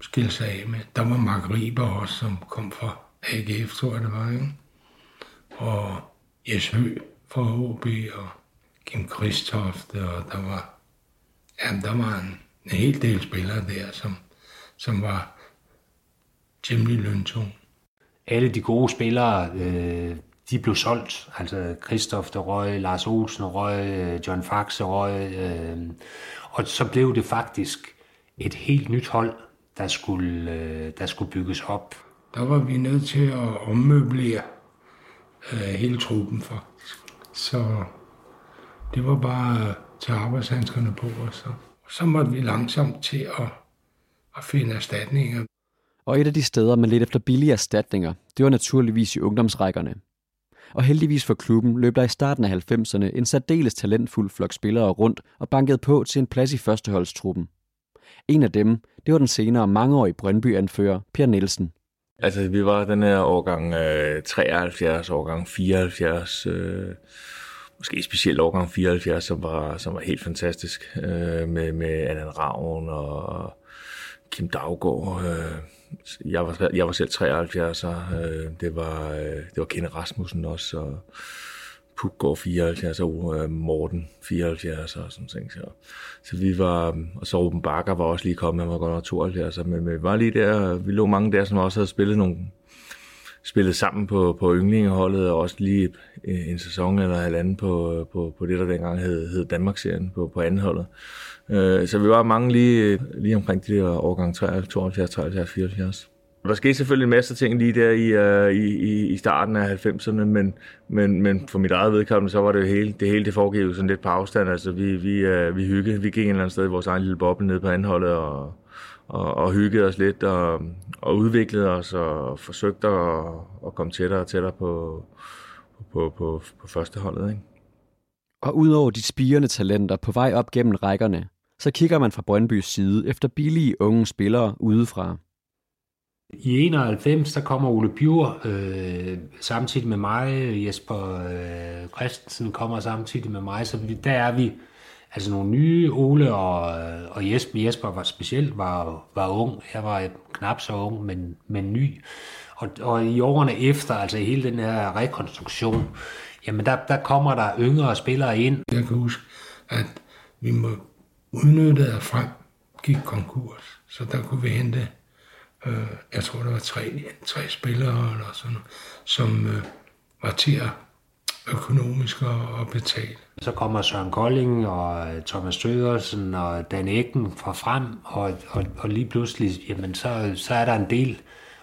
skille sig af med. Der var Mark Riber også, som kom fra AGF, tror jeg det var, ikke? Og Jes Hø fra HB, og Kim Kristofte, og der var, ja, der var en, en hel del spillere der, som, som var temmelig løntung. Alle de gode spillere, øh, de blev solgt. Altså Kristoff der røg, Lars Olsen røg, øh, John Faxe røg. Øh, og så blev det faktisk et helt nyt hold, der skulle, øh, der skulle bygges op. Der var vi nødt til at ommøblere øh, hele truppen faktisk. Så det var bare at tage arbejdshandskerne på, og så, så måtte vi langsomt til at, at finde erstatninger. Og et af de steder, man lidt efter billige erstatninger, det var naturligvis i ungdomsrækkerne. Og heldigvis for klubben løb der i starten af 90'erne en særdeles talentfuld flok spillere rundt og bankede på til en plads i førsteholdstruppen. En af dem, det var den senere mangeårige Brøndby-anfører Per Nielsen. Altså, vi var den her årgang øh, 73, årgang 74, øh, måske specielt årgang 74, som var, som var helt fantastisk, øh, med, med Allan Ravn og Kim Daggaard. Øh, jeg, var, jeg var selv 73, og øh, det var, øh, det var Kenne Rasmussen også, og Pukgaard 74, og øh, Morten 74 og sådan ting. Så, så vi var, øh, og så Ruben Bakker var også lige kommet, han var godt nok 72, men, men vi var lige der, vi lå mange der, som også havde spillet nogle, spillet sammen på, på yndlingeholdet, og også lige øh, en sæson eller halvanden på, øh, på, på det, der dengang hed, hed Danmarksserien på, på andenholdet. Øh, så vi var mange lige, lige omkring de der årgang 72, 73, 74. Der skete selvfølgelig en masse ting lige der i, uh, i, i starten af 90'erne, men, men, men for mit eget vedkommende, så var det hele, det hele det foregik jo sådan lidt på afstand. Altså, vi, vi, uh, vi hyggede, vi gik en eller anden sted i vores egen lille boble nede på anholdet og, og, og hyggede os lidt og, og udviklede os og forsøgte at, at komme tættere og tættere på, på, på, på førsteholdet. Ikke? Og udover de spirende talenter på vej op gennem rækkerne, så kigger man fra Brøndbys side efter billige unge spillere udefra. I 91, der kommer Ole Bjur øh, samtidig med mig, Jesper øh, Christensen kommer samtidig med mig, så vi, der er vi altså nogle nye, Ole og, øh, og Jesper, Jesper var specielt var, var ung, jeg var knap så ung, men, men ny. Og, og i årene efter, altså hele den her rekonstruktion, jamen der, der kommer der yngre spillere ind. Jeg kan huske, at vi må udnytte, at frem gik konkurs, så der kunne vi hente øh, jeg tror, der var tre, tre spillere eller sådan, som øh, var til at økonomisk at betale. Så kommer Søren Kolding og øh, Thomas Stødersen og Dan Ecken fra frem, og, og, og lige pludselig, jamen så, så er der en del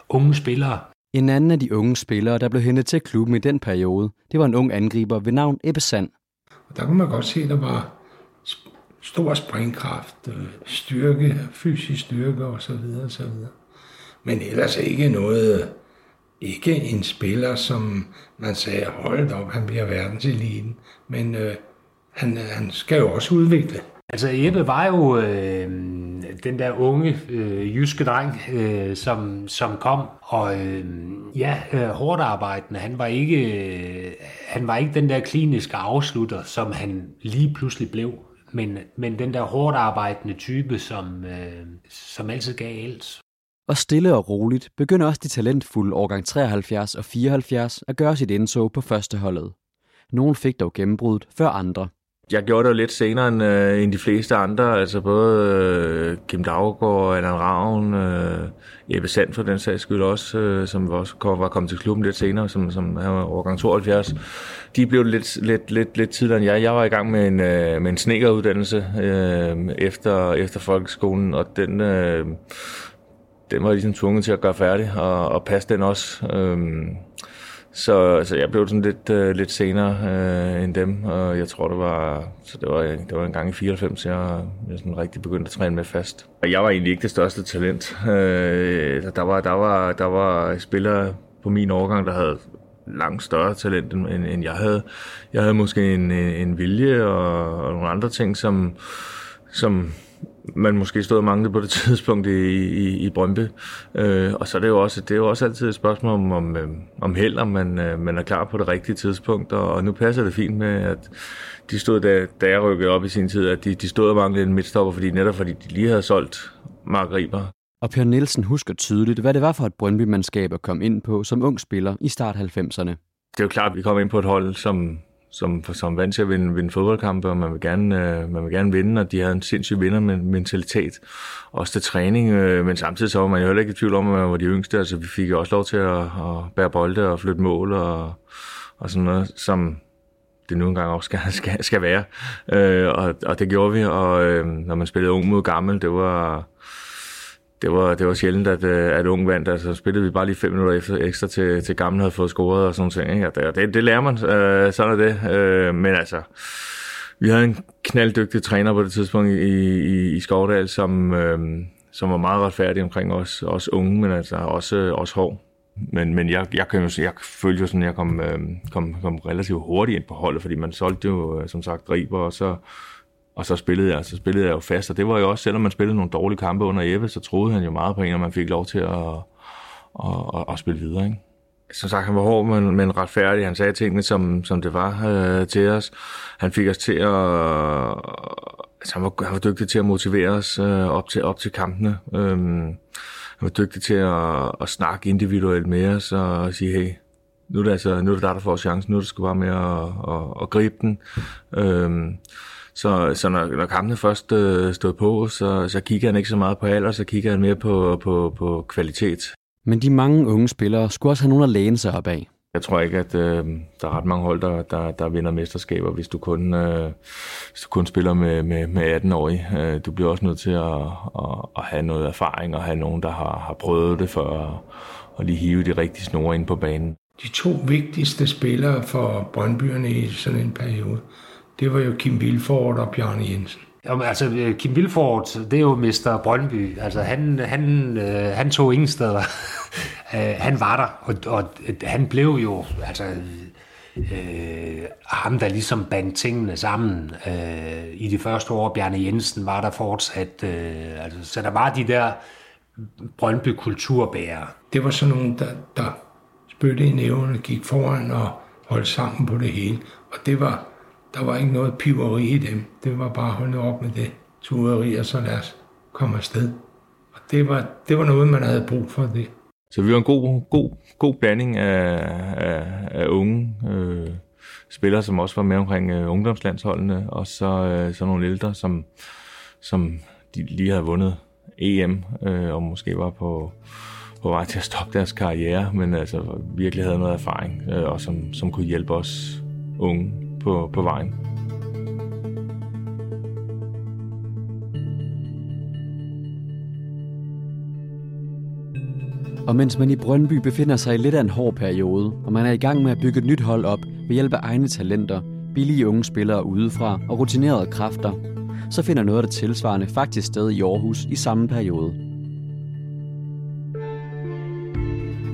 unge spillere. En anden af de unge spillere, der blev hentet til klubben i den periode, det var en ung angriber ved navn Ebbe Sand. Og der kunne man godt se, at der var stor springkraft, øh, styrke, fysisk styrke osv. osv. Men ellers ikke noget, ikke en spiller, som man sagde, hold op, han bliver verdenseliten. Men øh, han, han skal jo også udvikle. Altså Ebbe var jo øh, den der unge øh, jyske dreng, øh, som, som kom, og øh, ja, øh, hårdt arbejdende. Han var, ikke, øh, han var ikke den der kliniske afslutter, som han lige pludselig blev, men, men den der hårdt arbejdende type, som, øh, som altid gav alt. Og stille og roligt begynder også de talentfulde årgang 73 og 74 at gøre sit indtog på førsteholdet. Nogle fik dog gennembruddet før andre. Jeg gjorde det jo lidt senere end, øh, end de fleste andre, altså både øh, Kim Daggaard, Allan Ravn, øh, Jeppe Sand for den sags skyld også, øh, som også var kommet til klubben lidt senere, som, som han var overgang 72. De blev lidt, lidt, lidt, lidt tidligere end jeg. Jeg var i gang med en, øh, med en snekeruddannelse øh, efter, efter folkeskolen, og den, øh, den var jeg ligesom tvunget til at gøre færdig og, og passe den også. Øhm, så, så jeg blev sådan lidt, øh, lidt senere øh, end dem, og jeg tror, det var, så det var, det var en gang i 94, jeg, jeg sådan rigtig begyndte at træne med fast. Og jeg var egentlig ikke det største talent. Øh, der, var, der, var, der var spillere på min årgang, der havde langt større talent, end, end jeg havde. Jeg havde måske en, en, en vilje og, og nogle andre ting, som, som man måske stod og manglede på det tidspunkt i, i, i Brøndby. Øh, og så er det jo også, det er jo også altid et spørgsmål om, om, øh, om held, om man, øh, man er klar på det rigtige tidspunkt. Og, og nu passer det fint med, at de stod, da, da jeg rykkede op i sin tid, at de, de stod og manglede en midtstopper, fordi netop fordi de lige havde solgt Mark Riber. Og Per Nielsen husker tydeligt, hvad det var for et Brøndby-mandskab at komme ind på som ung spiller i start 90'erne. Det er jo klart, at vi kom ind på et hold, som, som, som vant til at vinde, vinde fodboldkampe, og man vil, gerne, øh, man vil gerne vinde, og de havde en sindssyg vindermentalitet, også til træning, øh, men samtidig så var man jo heller ikke i tvivl om, at man var de yngste, altså vi fik jo også lov til at, at bære bolde og flytte mål og, og sådan noget, som det nu engang også skal, skal, skal være, øh, og, og det gjorde vi, og øh, når man spillede ung mod gammel, det var det var, det var sjældent, at, øh, at ung vandt. Altså spillede vi bare lige fem minutter efter, ekstra til, til gamle havde fået scoret og sådan ting. Ikke? Det, det, det lærer man, øh, sådan er det. Øh, men altså, vi havde en knalddygtig træner på det tidspunkt i, i, i Skovdal, som, øh, som var meget retfærdig omkring os, os unge, men altså også, også hård. Men, men jeg, jeg, kan jo, jeg følte jo sådan, at jeg kom, øh, kom, kom relativt hurtigt ind på holdet, fordi man solgte jo, øh, som sagt, driber, og så og så spillede jeg, så spillede jeg jo fast, og det var jo også, selvom man spillede nogle dårlige kampe under Ebbe, så troede han jo meget på en, og man fik lov til at, at, at, at spille videre. Ikke? Som sagt, han var hård, men, men retfærdig. Han sagde tingene, som, som det var øh, til os. Han fik os til at... Altså, han, var, han var dygtig til at motivere os øh, op, til, op til kampene. Øhm, han var dygtig til at, at snakke individuelt med os og sige, hey, nu er det, altså, nu er det der, der får chancen. Nu er det sgu bare med at, at, at gribe den. Øhm, så, så når, når kampene først øh, stod på, så, så kigger han ikke så meget på alder, så kigger han mere på, på, på kvalitet. Men de mange unge spillere skulle også have nogen at læne sig op af. Jeg tror ikke, at øh, der er ret mange hold, der, der, der vinder mesterskaber, hvis du kun, øh, hvis du kun spiller med, med, med 18-årige. Øh, du bliver også nødt til at, at, at have noget erfaring og have nogen, der har, har prøvet det for at, at lige hive de rigtige snore ind på banen. De to vigtigste spillere for Brøndbyerne i sådan en periode, det var jo Kim Vilfort og Bjarne Jensen. Jamen, altså, øh, Kim Vilfort, det er jo Mr. Brøndby. Altså, han, han, øh, han tog ingen steder. Øh, han var der, og, og han blev jo, altså, øh, ham, der ligesom bandt tingene sammen. Øh, I de første år, Bjarne Jensen var der fortsat. Øh, altså, så der var de der Brøndby-kulturbærere. Det var sådan nogen, der, der spyttede i nævnene, gik foran og holdt sammen på det hele. Og det var der var ikke noget piveri i dem. Det var bare at holde op med det tuderi, og så lad os komme afsted. Og det var, det var noget, man havde brug for det. Så vi var en god, god, god blanding af, af, af unge øh, spillere, som også var med omkring øh, ungdomslandsholdene, og så, øh, så nogle ældre, som, som de lige havde vundet EM, øh, og måske var på, på vej til at stoppe deres karriere, men altså virkelig havde noget erfaring, øh, og som, som kunne hjælpe os unge på, på vejen. Og mens man i Brøndby befinder sig i lidt af en hård periode, og man er i gang med at bygge et nyt hold op ved hjælp af egne talenter, billige unge spillere udefra og rutinerede kræfter, så finder noget af det tilsvarende faktisk sted i Aarhus i samme periode.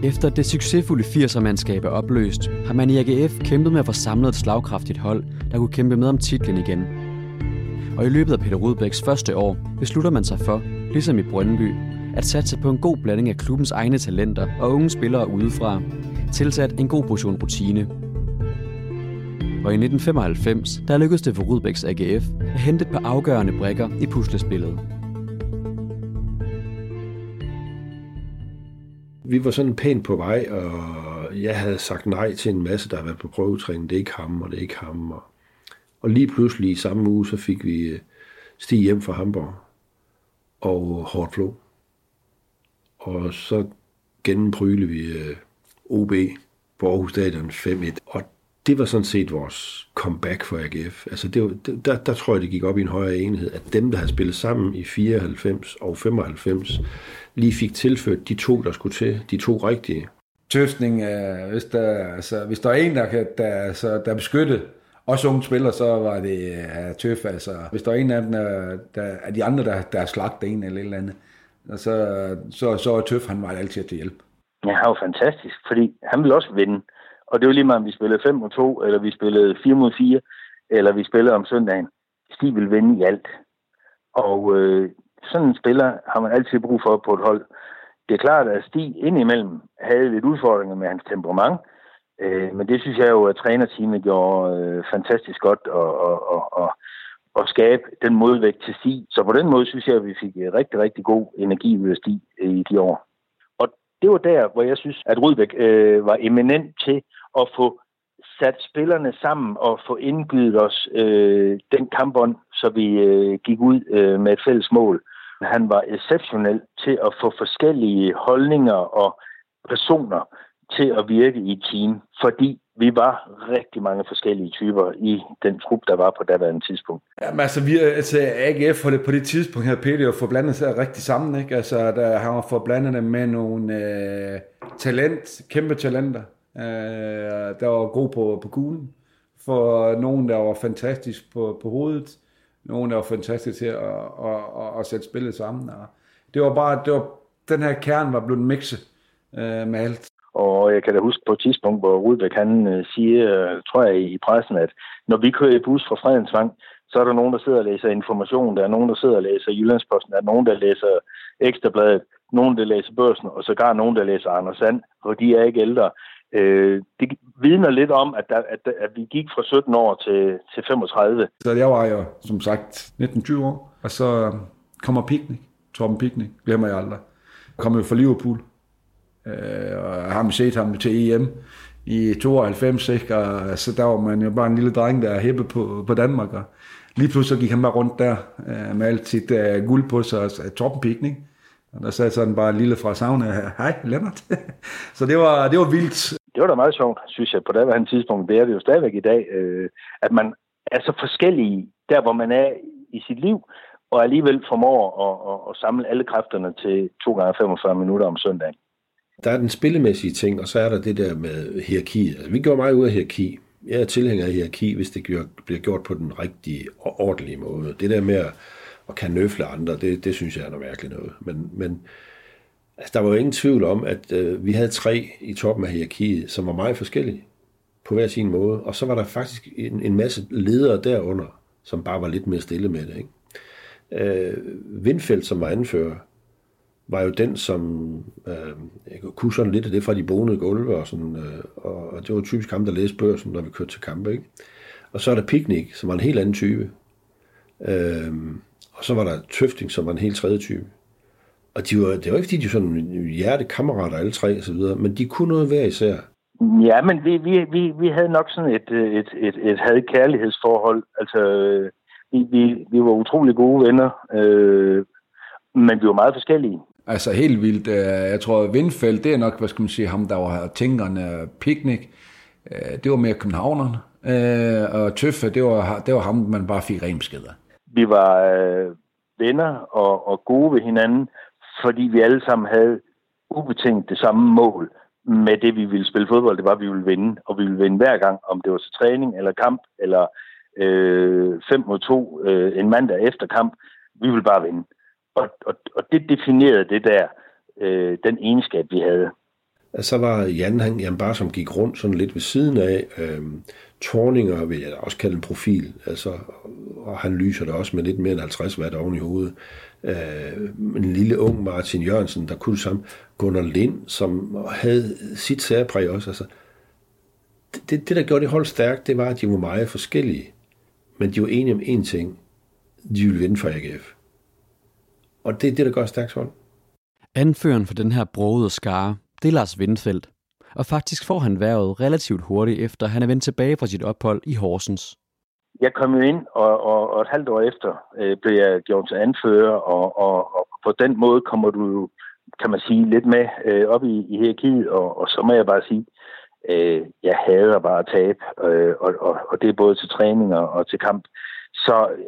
Efter det succesfulde 80'er-mandskab er opløst, har man i AGF kæmpet med at få samlet et slagkraftigt hold, der kunne kæmpe med om titlen igen. Og i løbet af Peter Rudbæks første år beslutter man sig for, ligesom i Brøndby, at satse på en god blanding af klubbens egne talenter og unge spillere udefra, tilsat en god portion rutine. Og i 1995, der lykkedes det for Rudbæks AGF at hente et par afgørende brækker i puslespillet. Vi var sådan pænt på vej, og jeg havde sagt nej til en masse, der har været på prøvetræning. Det er ikke ham, og det er ikke ham. Og Og lige pludselig i samme uge, så fik vi øh, Stig hjem fra Hamburg og hårdt flå. Og så gennempryle vi øh, OB på Aarhus Stadion 5-1. Og det var sådan set vores comeback for AGF. Altså det var, der, der tror jeg, det gik op i en højere enhed, at dem, der havde spillet sammen i 94 og 95, lige fik tilført de to, der skulle til, de to rigtige. Tøftning, øh, hvis, der, altså, hvis der er en, der, kan, der, altså, der er beskyttet, også unge spillere, så var det uh, tøf. Altså, hvis der er en af dem, der, der er de andre, der, der er slagt en eller et eller andet, så, så, så er tøf, han var altid til hjælp. Ja, han var fantastisk, fordi han ville også vinde. Og det var lige meget, om vi spillede 5 mod 2, eller vi spillede 4 mod 4, eller vi spillede om søndagen. De vil vinde i alt. Og øh, sådan en spiller har man altid brug for på et hold. Det er klart, at Stig indimellem havde lidt udfordringer med hans temperament, øh, men det synes jeg jo, at trænerteamet gjorde øh, fantastisk godt og, og, og, og, og skabe den modvægt til Stig. Så på den måde synes jeg, at vi fik øh, rigtig, rigtig god energi ud af Stig øh, i de år. Og det var der, hvor jeg synes, at Rudbæk øh, var eminent til at få sat spillerne sammen og få indgivet os øh, den kampbånd, så vi øh, gik ud øh, med et fælles mål. Han var exceptionel til at få forskellige holdninger og personer til at virke i et team, fordi vi var rigtig mange forskellige typer i den trup, der var på daværende tidspunkt. Jamen altså, vi, altså AGF det på det tidspunkt her, Peter jo forblandet sig rigtig sammen, ikke? Altså, der han var forblandet med nogle øh, talent, kæmpe talenter, øh, der var god på, på kuglen, for nogen, der var fantastisk på, på hovedet, nogen, der var fantastisk til at, at, at, at sætte spillet sammen. Og det var bare, det var, den her kern var blevet mixet øh, med alt. Og jeg kan da huske på et tidspunkt, hvor Rudbæk han øh, siger, øh, tror jeg i pressen, at når vi kører i bus fra Fredensvang, så er der nogen, der sidder og læser information, der er nogen, der sidder og læser Jyllandsposten, der er nogen, der læser Ekstrabladet, nogen, der læser Børsen, og sågar nogen, der læser Anders Sand, og de er ikke ældre. Øh, det vidner lidt om, at, der, at, at vi gik fra 17 år til, til 35. Så jeg var jo, som sagt, 19-20 år, og så kommer Picnic, Torben Picnic, glemmer jeg aldrig. Kommer jo fra Liverpool, øh, og jeg har set ham til EM i 92, ikke? og så der var man jo bare en lille dreng, der hæppe på, på Danmark, og lige pludselig gik han bare rundt der øh, med alt sit øh, guld på sig, og Torben Picnic, og der sad sådan bare en lille fra sauna, hej Lennart. så det var, det var vildt det var da meget sjovt, synes jeg, på det tidspunkt. Det er det jo stadigvæk i dag, øh, at man er så forskellige der, hvor man er i sit liv, og alligevel formår at, at, at samle alle kræfterne til 2 gange 45 minutter om søndagen. Der er den spillemæssige ting, og så er der det der med hierarki. Altså, vi gjorde meget ud af hierarki. Jeg er tilhænger af hierarki, hvis det bliver gjort på den rigtige og ordentlige måde. Det der med at, at kan nøfle andre, det, det synes jeg er noget mærkeligt noget. Men, men Altså, der var jo ingen tvivl om, at øh, vi havde tre i toppen af hierarkiet, som var meget forskellige på hver sin måde. Og så var der faktisk en, en masse ledere derunder, som bare var lidt mere stille med det. Ikke? Øh, Vindfeldt, som var anfører, var jo den, som øh, jeg kunne sådan lidt af det fra de bonede gulve, og, sådan, øh, og det var typisk ham, der læste børsen, når vi kørte til kampe. Ikke? Og så er der Picnic, som var en helt anden type. Øh, og så var der Tøfting, som var en helt tredje type. Og de var, det var ikke, fordi de var sådan hjertekammerater alle tre og så videre, men de kunne noget hver især. Ja, men vi, vi, vi, vi havde nok sådan et, et, et, et had-kærlighedsforhold. Altså, vi, vi, vi var utrolig gode venner, øh, men vi var meget forskellige. Altså helt vildt. Øh, jeg tror, Vindfeldt, det er nok, hvad skal man sige, ham, der var tænkerne picnic. Øh, det var mere københavneren. Øh, og Tøffe, det var, det var ham, man bare fik ren beskeder. Vi var venner og, og gode ved hinanden, fordi vi alle sammen havde ubetinget det samme mål med det, vi ville spille fodbold. Det var, at vi ville vinde, og vi ville vinde hver gang, om det var til træning eller kamp, eller 5 øh, mod 2 øh, en mandag efter kamp. Vi ville bare vinde. Og, og, og det definerede det der, øh, den egenskab, vi havde. Så var Jan, han, Jan bare som gik rundt sådan lidt ved siden af. Øh, Torninger vil jeg også kalde en profil, altså, og han lyser der også med lidt mere end 50 watt oven i hovedet øh, en lille ung Martin Jørgensen, der kunne sammen, Gunnar Lind, som havde sit særpræg også. Altså, det, det, der gjorde det hold stærkt, det var, at de var meget forskellige. Men de var enige om én ting. De ville vinde for AGF. Og det er det, der gør stærkt hold. Anføreren for den her brogede skare, det er Lars Vindfeldt. Og faktisk får han været relativt hurtigt efter, han er vendt tilbage fra sit ophold i Horsens jeg kom jo ind, og, og, og et halvt år efter øh, blev jeg gjort til anfører, og, og, og på den måde kommer du jo, kan man sige, lidt med øh, op i, i hierarkiet, og, og så må jeg bare sige, øh, jeg hader bare at tabe, øh, og, og, og det er både til træning og, og til kamp. Så øh,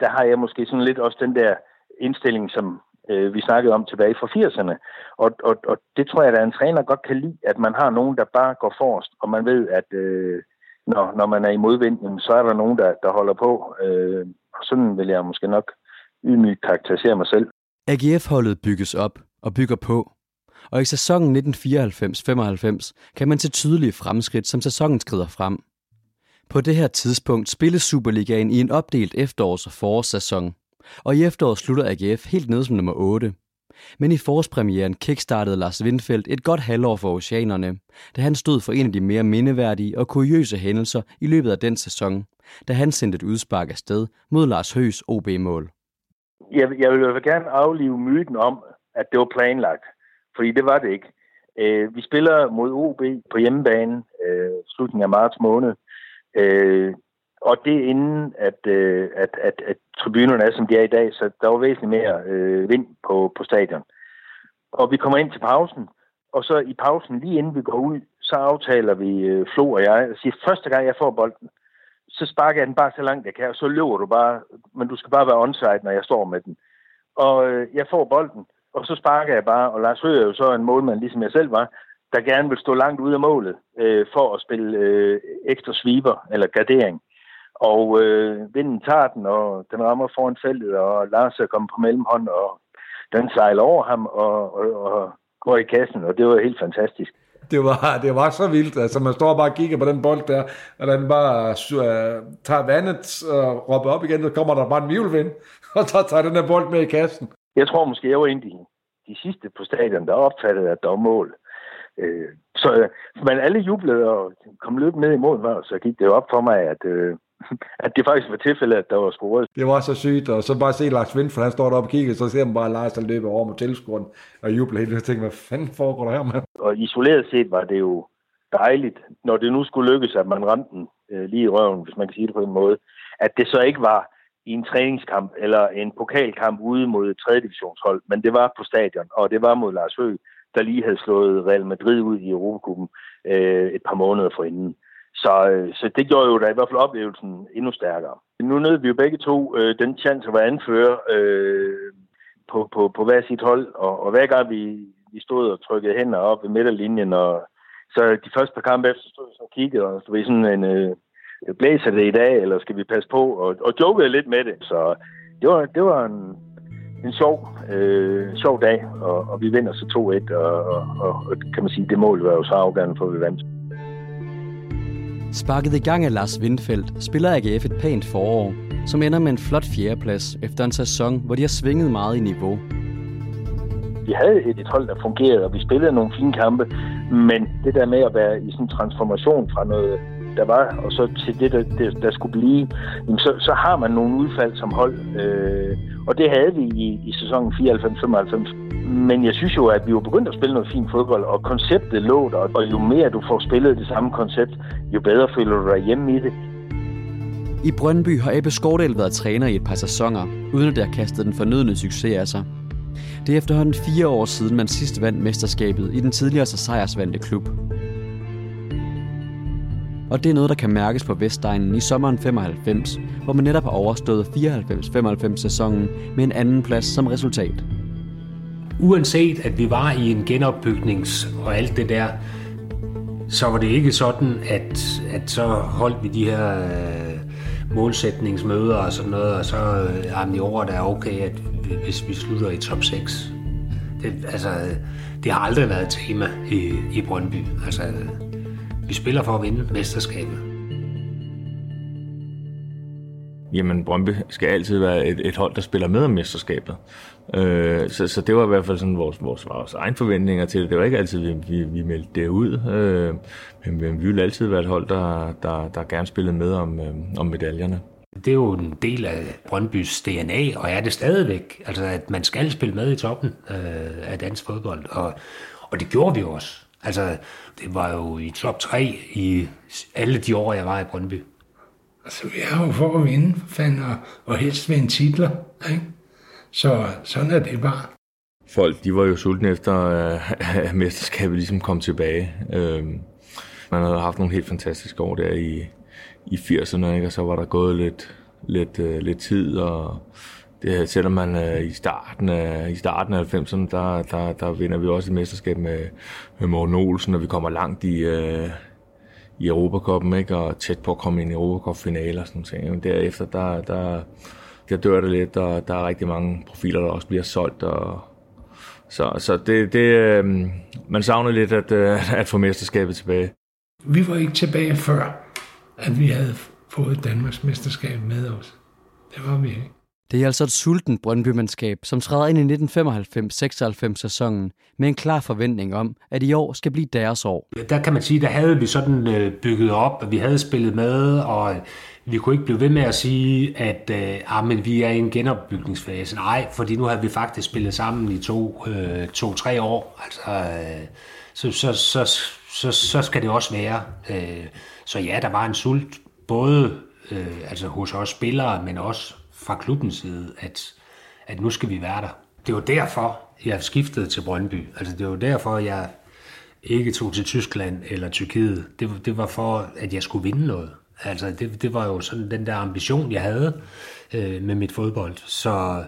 der har jeg måske sådan lidt også den der indstilling, som øh, vi snakkede om tilbage fra 80'erne. Og, og, og det tror jeg, at en træner godt kan lide, at man har nogen, der bare går forrest, og man ved, at øh, når, når man er i modvind, så er der nogen, der, der holder på. Øh, og sådan vil jeg måske nok ydmygt karakterisere mig selv. AGF-holdet bygges op og bygger på. Og i sæsonen 1994-95 kan man se tydelige fremskridt, som sæsonen skrider frem. På det her tidspunkt spilles Superligaen i en opdelt efterårs- og forårssæson, og i efteråret slutter AGF helt ned som nummer 8. Men i forårspremieren kickstartede Lars Windfeldt et godt halvår for oceanerne, da han stod for en af de mere mindeværdige og kuriøse hændelser i løbet af den sæson, da han sendte et udspark af sted mod Lars Høs OB-mål. Jeg, jeg vil jo gerne aflive myten om, at det var planlagt, fordi det var det ikke. Øh, vi spiller mod OB på hjemmebane øh, slutningen af marts måned, øh, og det inden, at, øh, at, at, at tribunerne er, som de er i dag, så der var væsentligt mere øh, vind på, på stadion. Og vi kommer ind til pausen, og så i pausen, lige inden vi går ud, så aftaler vi, øh, Flo og jeg, og siger, første gang jeg får bolden, så sparker jeg den bare så langt jeg kan, og så løber du bare, men du skal bare være onside, når jeg står med den. Og øh, jeg får bolden, og så sparker jeg bare, og Lars Høgh er jo så en målmand, ligesom jeg selv var, der gerne vil stå langt ude af målet øh, for at spille øh, ekstra sweeper eller gardering. Og øh, vinden tager den, og den rammer foran feltet, og Lars er kommet på mellemhånd, og den sejler over ham og, og, og går i kassen, og det var helt fantastisk. Det var, det var så vildt, altså man står bare og kigger på den bold der, og den bare uh, tager vandet og råber op igen, så kommer der bare en mjølvind, og så tager den der bold med i kassen. Jeg tror måske, jeg var en af de, de sidste på stadion, der opfattede, at der var mål. Øh, så, men alle jublede og kom løbende ned i mål, og så gik det op for mig, at, øh, at det faktisk var tilfældet, at der var scoret. Det var så sygt, og så bare se Lars Vind, for han står deroppe og kigger, så ser man bare Lars, der løber over med tilskueren og jubler helt. Jeg tænker, hvad fanden foregår der her, med? Og isoleret set var det jo dejligt, når det nu skulle lykkes, at man ramte den øh, lige i røven, hvis man kan sige det på en måde, at det så ikke var i en træningskamp eller en pokalkamp ude mod et 3. divisionshold, men det var på stadion, og det var mod Lars Høgh, der lige havde slået Real Madrid ud i Europacupen øh, et par måneder forinden. Så, øh, så det gjorde jo da i hvert fald oplevelsen endnu stærkere. Nu nød vi jo begge to øh, den chance at være anfører øh, på, på, på hver sit hold, og, og hver gang vi, vi stod og trykkede hænder op ved midterlinjen, og så de første par kampe efter stod vi så og kiggede, og så var sådan en, øh, øh, blæser det i dag, eller skal vi passe på, og, og jokede lidt med det. Så det var, det var en, en sjov, øh, sjov dag, og, og vi vinder så 2-1, og, og, og, kan man sige, det mål var jo så afgørende for, at vi vandt. Sparket i gang af Lars Windfeldt spiller AGF et pænt forår, som ender med en flot fjerdeplads efter en sæson, hvor de har svinget meget i niveau. Vi havde et, et hold, der fungerede, og vi spillede nogle fine kampe, men det der med at være i sådan en transformation fra noget, der var, og så til det, der, der, der skulle blive, så, så har man nogle udfald som hold. Øh, og det havde vi i, i sæsonen 94-95. Men jeg synes jo, at vi var begyndt at spille noget fint fodbold, og konceptet lå der, og jo mere du får spillet det samme koncept, jo bedre føler du dig hjemme i det. I Brøndby har Ebbe Skordal været træner i et par sæsoner, uden at det har kastet den fornødne succes af sig. Det er efterhånden fire år siden, man sidst vandt mesterskabet i den tidligere så sejrsvandte klub. Og det er noget, der kan mærkes på Vestegnen i sommeren 95, hvor man netop har overstået 94-95 sæsonen med en anden plads som resultat uanset at vi var i en genopbygnings og alt det der, så var det ikke sådan, at, at så holdt vi de her øh, målsætningsmøder og sådan noget, og så øh, i år er okay, at hvis vi slutter i top 6. Det, altså, det har aldrig været et tema i, i Brøndby. Altså, øh, vi spiller for at vinde mesterskabet. Jamen, Brøndby skal altid være et, et hold, der spiller med om mesterskabet. Øh, så, så det var i hvert fald sådan vores, vores, vores egen forventninger til det. Det var ikke altid, vi, vi, vi meldte det ud. Øh, men, men vi ville altid være et hold, der, der, der gerne spillede med om, øh, om medaljerne. Det er jo en del af Brøndbys DNA, og er det stadigvæk. Altså, at man skal spille med i toppen øh, af dansk fodbold. Og, og det gjorde vi også. Altså, det var jo i top 3 i alle de år, jeg var i Brøndby. Altså, vi er jo for at vinde, for fanden, og, og helst vinde titler, ikke? Så sådan er det bare. Folk, de var jo sultne efter, øh, at mesterskabet ligesom kom tilbage. Øhm, man havde haft nogle helt fantastiske år der i, i 80'erne, ikke? og så var der gået lidt, lidt, øh, lidt tid, og det, selvom man øh, i starten af, i starten af 90'erne, der, der, der vinder vi også et mesterskab med, med Morten Olsen, og vi kommer langt i, i Europacupen, ikke? og tæt på at komme ind i Europacup-finaler og sådan noget. Men derefter, der, der, der dør det lidt, og der er rigtig mange profiler, der også bliver solgt, og så, så det, det, øh, man savner lidt at, øh, at få mesterskabet tilbage. Vi var ikke tilbage før, at vi havde fået Danmarks mesterskab med os. Det var vi ikke. Det er altså et sulten Brøndby-mandskab, som træder ind i 1995-96 sæsonen med en klar forventning om, at i år skal blive deres år. Der kan man sige, der havde vi sådan øh, bygget op, at vi havde spillet med, og øh, vi kunne ikke blive ved med at sige, at øh, ah, men vi er i en genopbygningsfase. Nej, fordi nu har vi faktisk spillet sammen i to, øh, to-tre år. Altså, øh, så, så, så, så, så skal det også være. Øh, så ja, der var en sult, både øh, altså hos os spillere, men også fra klubbens side, at, at nu skal vi være der. Det var derfor, jeg skiftede til Brøndby. Altså det var derfor, jeg ikke tog til Tyskland eller Tyrkiet. Det, det var for, at jeg skulle vinde noget. Altså det, det var jo sådan den der ambition, jeg havde øh, med mit fodbold. Så,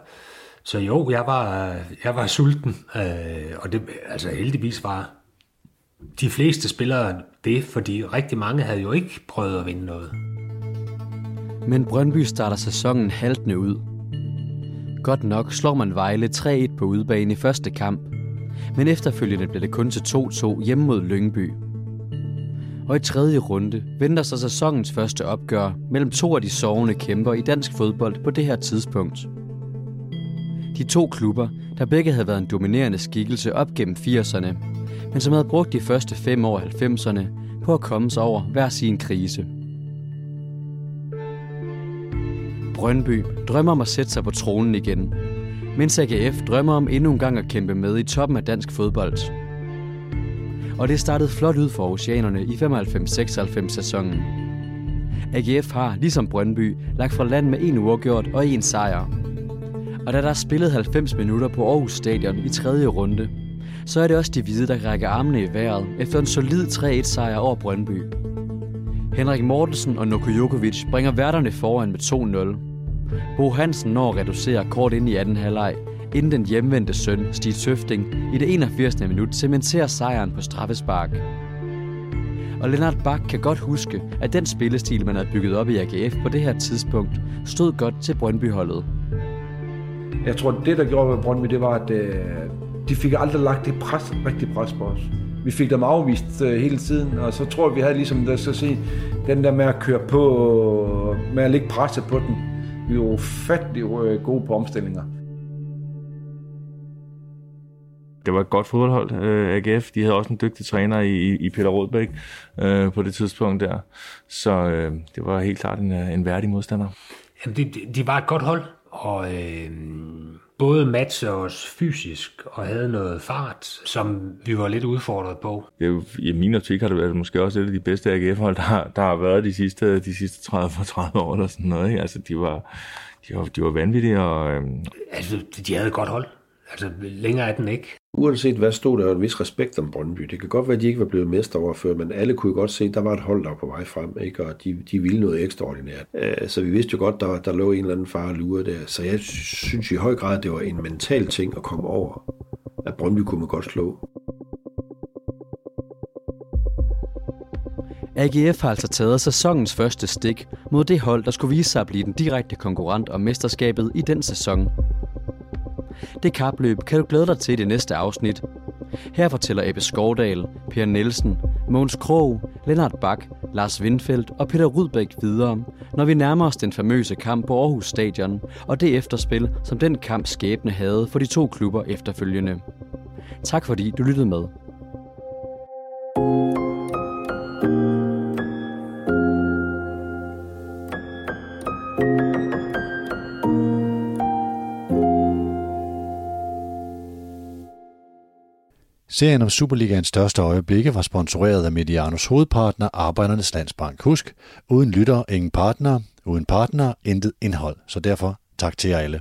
så jo, jeg var, jeg var sulten, øh, og det, altså heldigvis var de fleste spillere det, fordi rigtig mange havde jo ikke prøvet at vinde noget. Men Brøndby starter sæsonen haltende ud. Godt nok slår man Vejle 3-1 på udebane i første kamp, men efterfølgende bliver det kun til 2-2 hjemme mod Lyngby. Og i tredje runde venter sig sæsonens første opgør mellem to af de sovende kæmper i dansk fodbold på det her tidspunkt. De to klubber, der begge havde været en dominerende skikkelse op gennem 80'erne, men som havde brugt de første fem år 90'erne på at komme sig over hver sin krise – Brøndby drømmer om at sætte sig på tronen igen, mens AGF drømmer om endnu en gang at kæmpe med i toppen af dansk fodbold. Og det startede flot ud for oceanerne i 95-96 sæsonen. AGF har, ligesom Brøndby, lagt fra land med en uafgjort og en sejr. Og da der er spillet 90 minutter på Aarhus Stadion i tredje runde, så er det også de hvide, der rækker armene i vejret efter en solid 3-1 sejr over Brøndby. Henrik Mortensen og Noko Jokovic bringer værterne foran med 2-0. Bo Hansen når at reducere kort ind i anden halvleg, inden den hjemvendte søn, Stig Tøfting, i det 81. minut cementerer sejren på straffespark. Og Lennart Bak kan godt huske, at den spillestil, man havde bygget op i AGF på det her tidspunkt, stod godt til Brøndby-holdet. Jeg tror, det der gjorde med Brøndby, det var, at øh, de fik aldrig lagt det pres, rigtig pres på os. Vi fik dem afvist øh, hele tiden, og så tror jeg, vi havde ligesom, der skal sige, den der med at køre på, med at lægge presset på den, vi er ufattelig gode på omstillinger. Det var et godt fodboldhold, øh, AGF. De havde også en dygtig træner i, i Peter Rådbæk øh, på det tidspunkt der. Så øh, det var helt klart en, øh, en værdig modstander. Jamen, de, de var et godt hold, og øh, både matche os fysisk og havde noget fart, som vi var lidt udfordret på. I min optik har det været måske også et af de bedste AGF-hold, der, der har været de sidste, de sidste 30-30 år eller sådan noget. Ikke? Altså, de var, de var, de var vanvittige. Og, øhm... Altså, de havde et godt hold. Altså, længere er den ikke. Uanset hvad stod der en vis respekt om Brøndby. Det kan godt være, at de ikke var blevet mester over før, men alle kunne jo godt se, at der var et hold, der var på vej frem, ikke? og de, de ville noget ekstraordinært. Øh, så vi vidste jo godt, der, der lå en eller anden far lure der. Så jeg synes i høj grad, at det var en mental ting at komme over, at Brøndby kunne man godt slå. AGF har altså taget sæsonens første stik mod det hold, der skulle vise sig at blive den direkte konkurrent om mesterskabet i den sæson. Det kapløb kan du glæde dig til i det næste afsnit. Her fortæller Ebbe Skovdal, Per Nielsen, Måns Krog, Lennart Bak, Lars Windfeldt og Peter Rudbæk videre, når vi nærmer os den famøse kamp på Aarhus Stadion og det efterspil, som den kamp skæbne havde for de to klubber efterfølgende. Tak fordi du lyttede med. Serien om Superligaens største øjeblikke var sponsoreret af Medianos hovedpartner Arbejdernes Landsbank. Husk, uden lytter, ingen partner. Uden partner, intet indhold. Så derfor tak til jer alle.